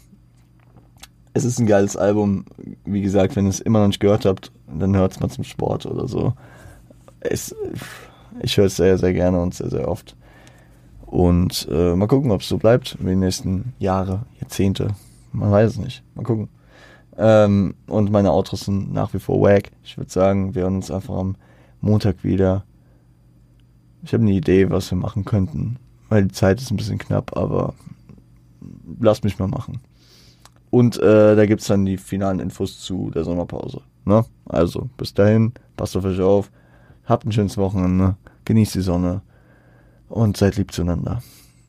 es ist ein geiles Album. Wie gesagt, wenn ihr es immer noch nicht gehört habt, dann hört es mal zum Sport oder so. Es, ich höre es sehr, sehr gerne und sehr, sehr oft. Und äh, mal gucken, ob es so bleibt in den nächsten Jahre, Jahrzehnte. Man weiß es nicht. Mal gucken. Ähm, und meine Autos sind nach wie vor wack. Ich würde sagen, wir hören uns einfach am Montag wieder. Ich habe eine Idee, was wir machen könnten, weil die Zeit ist ein bisschen knapp, aber lass mich mal machen. Und äh, da gibt's dann die finalen Infos zu der Sommerpause. Ne? Also, bis dahin, passt auf euch auf, habt ein schönes Wochenende, genießt die Sonne und seid lieb zueinander.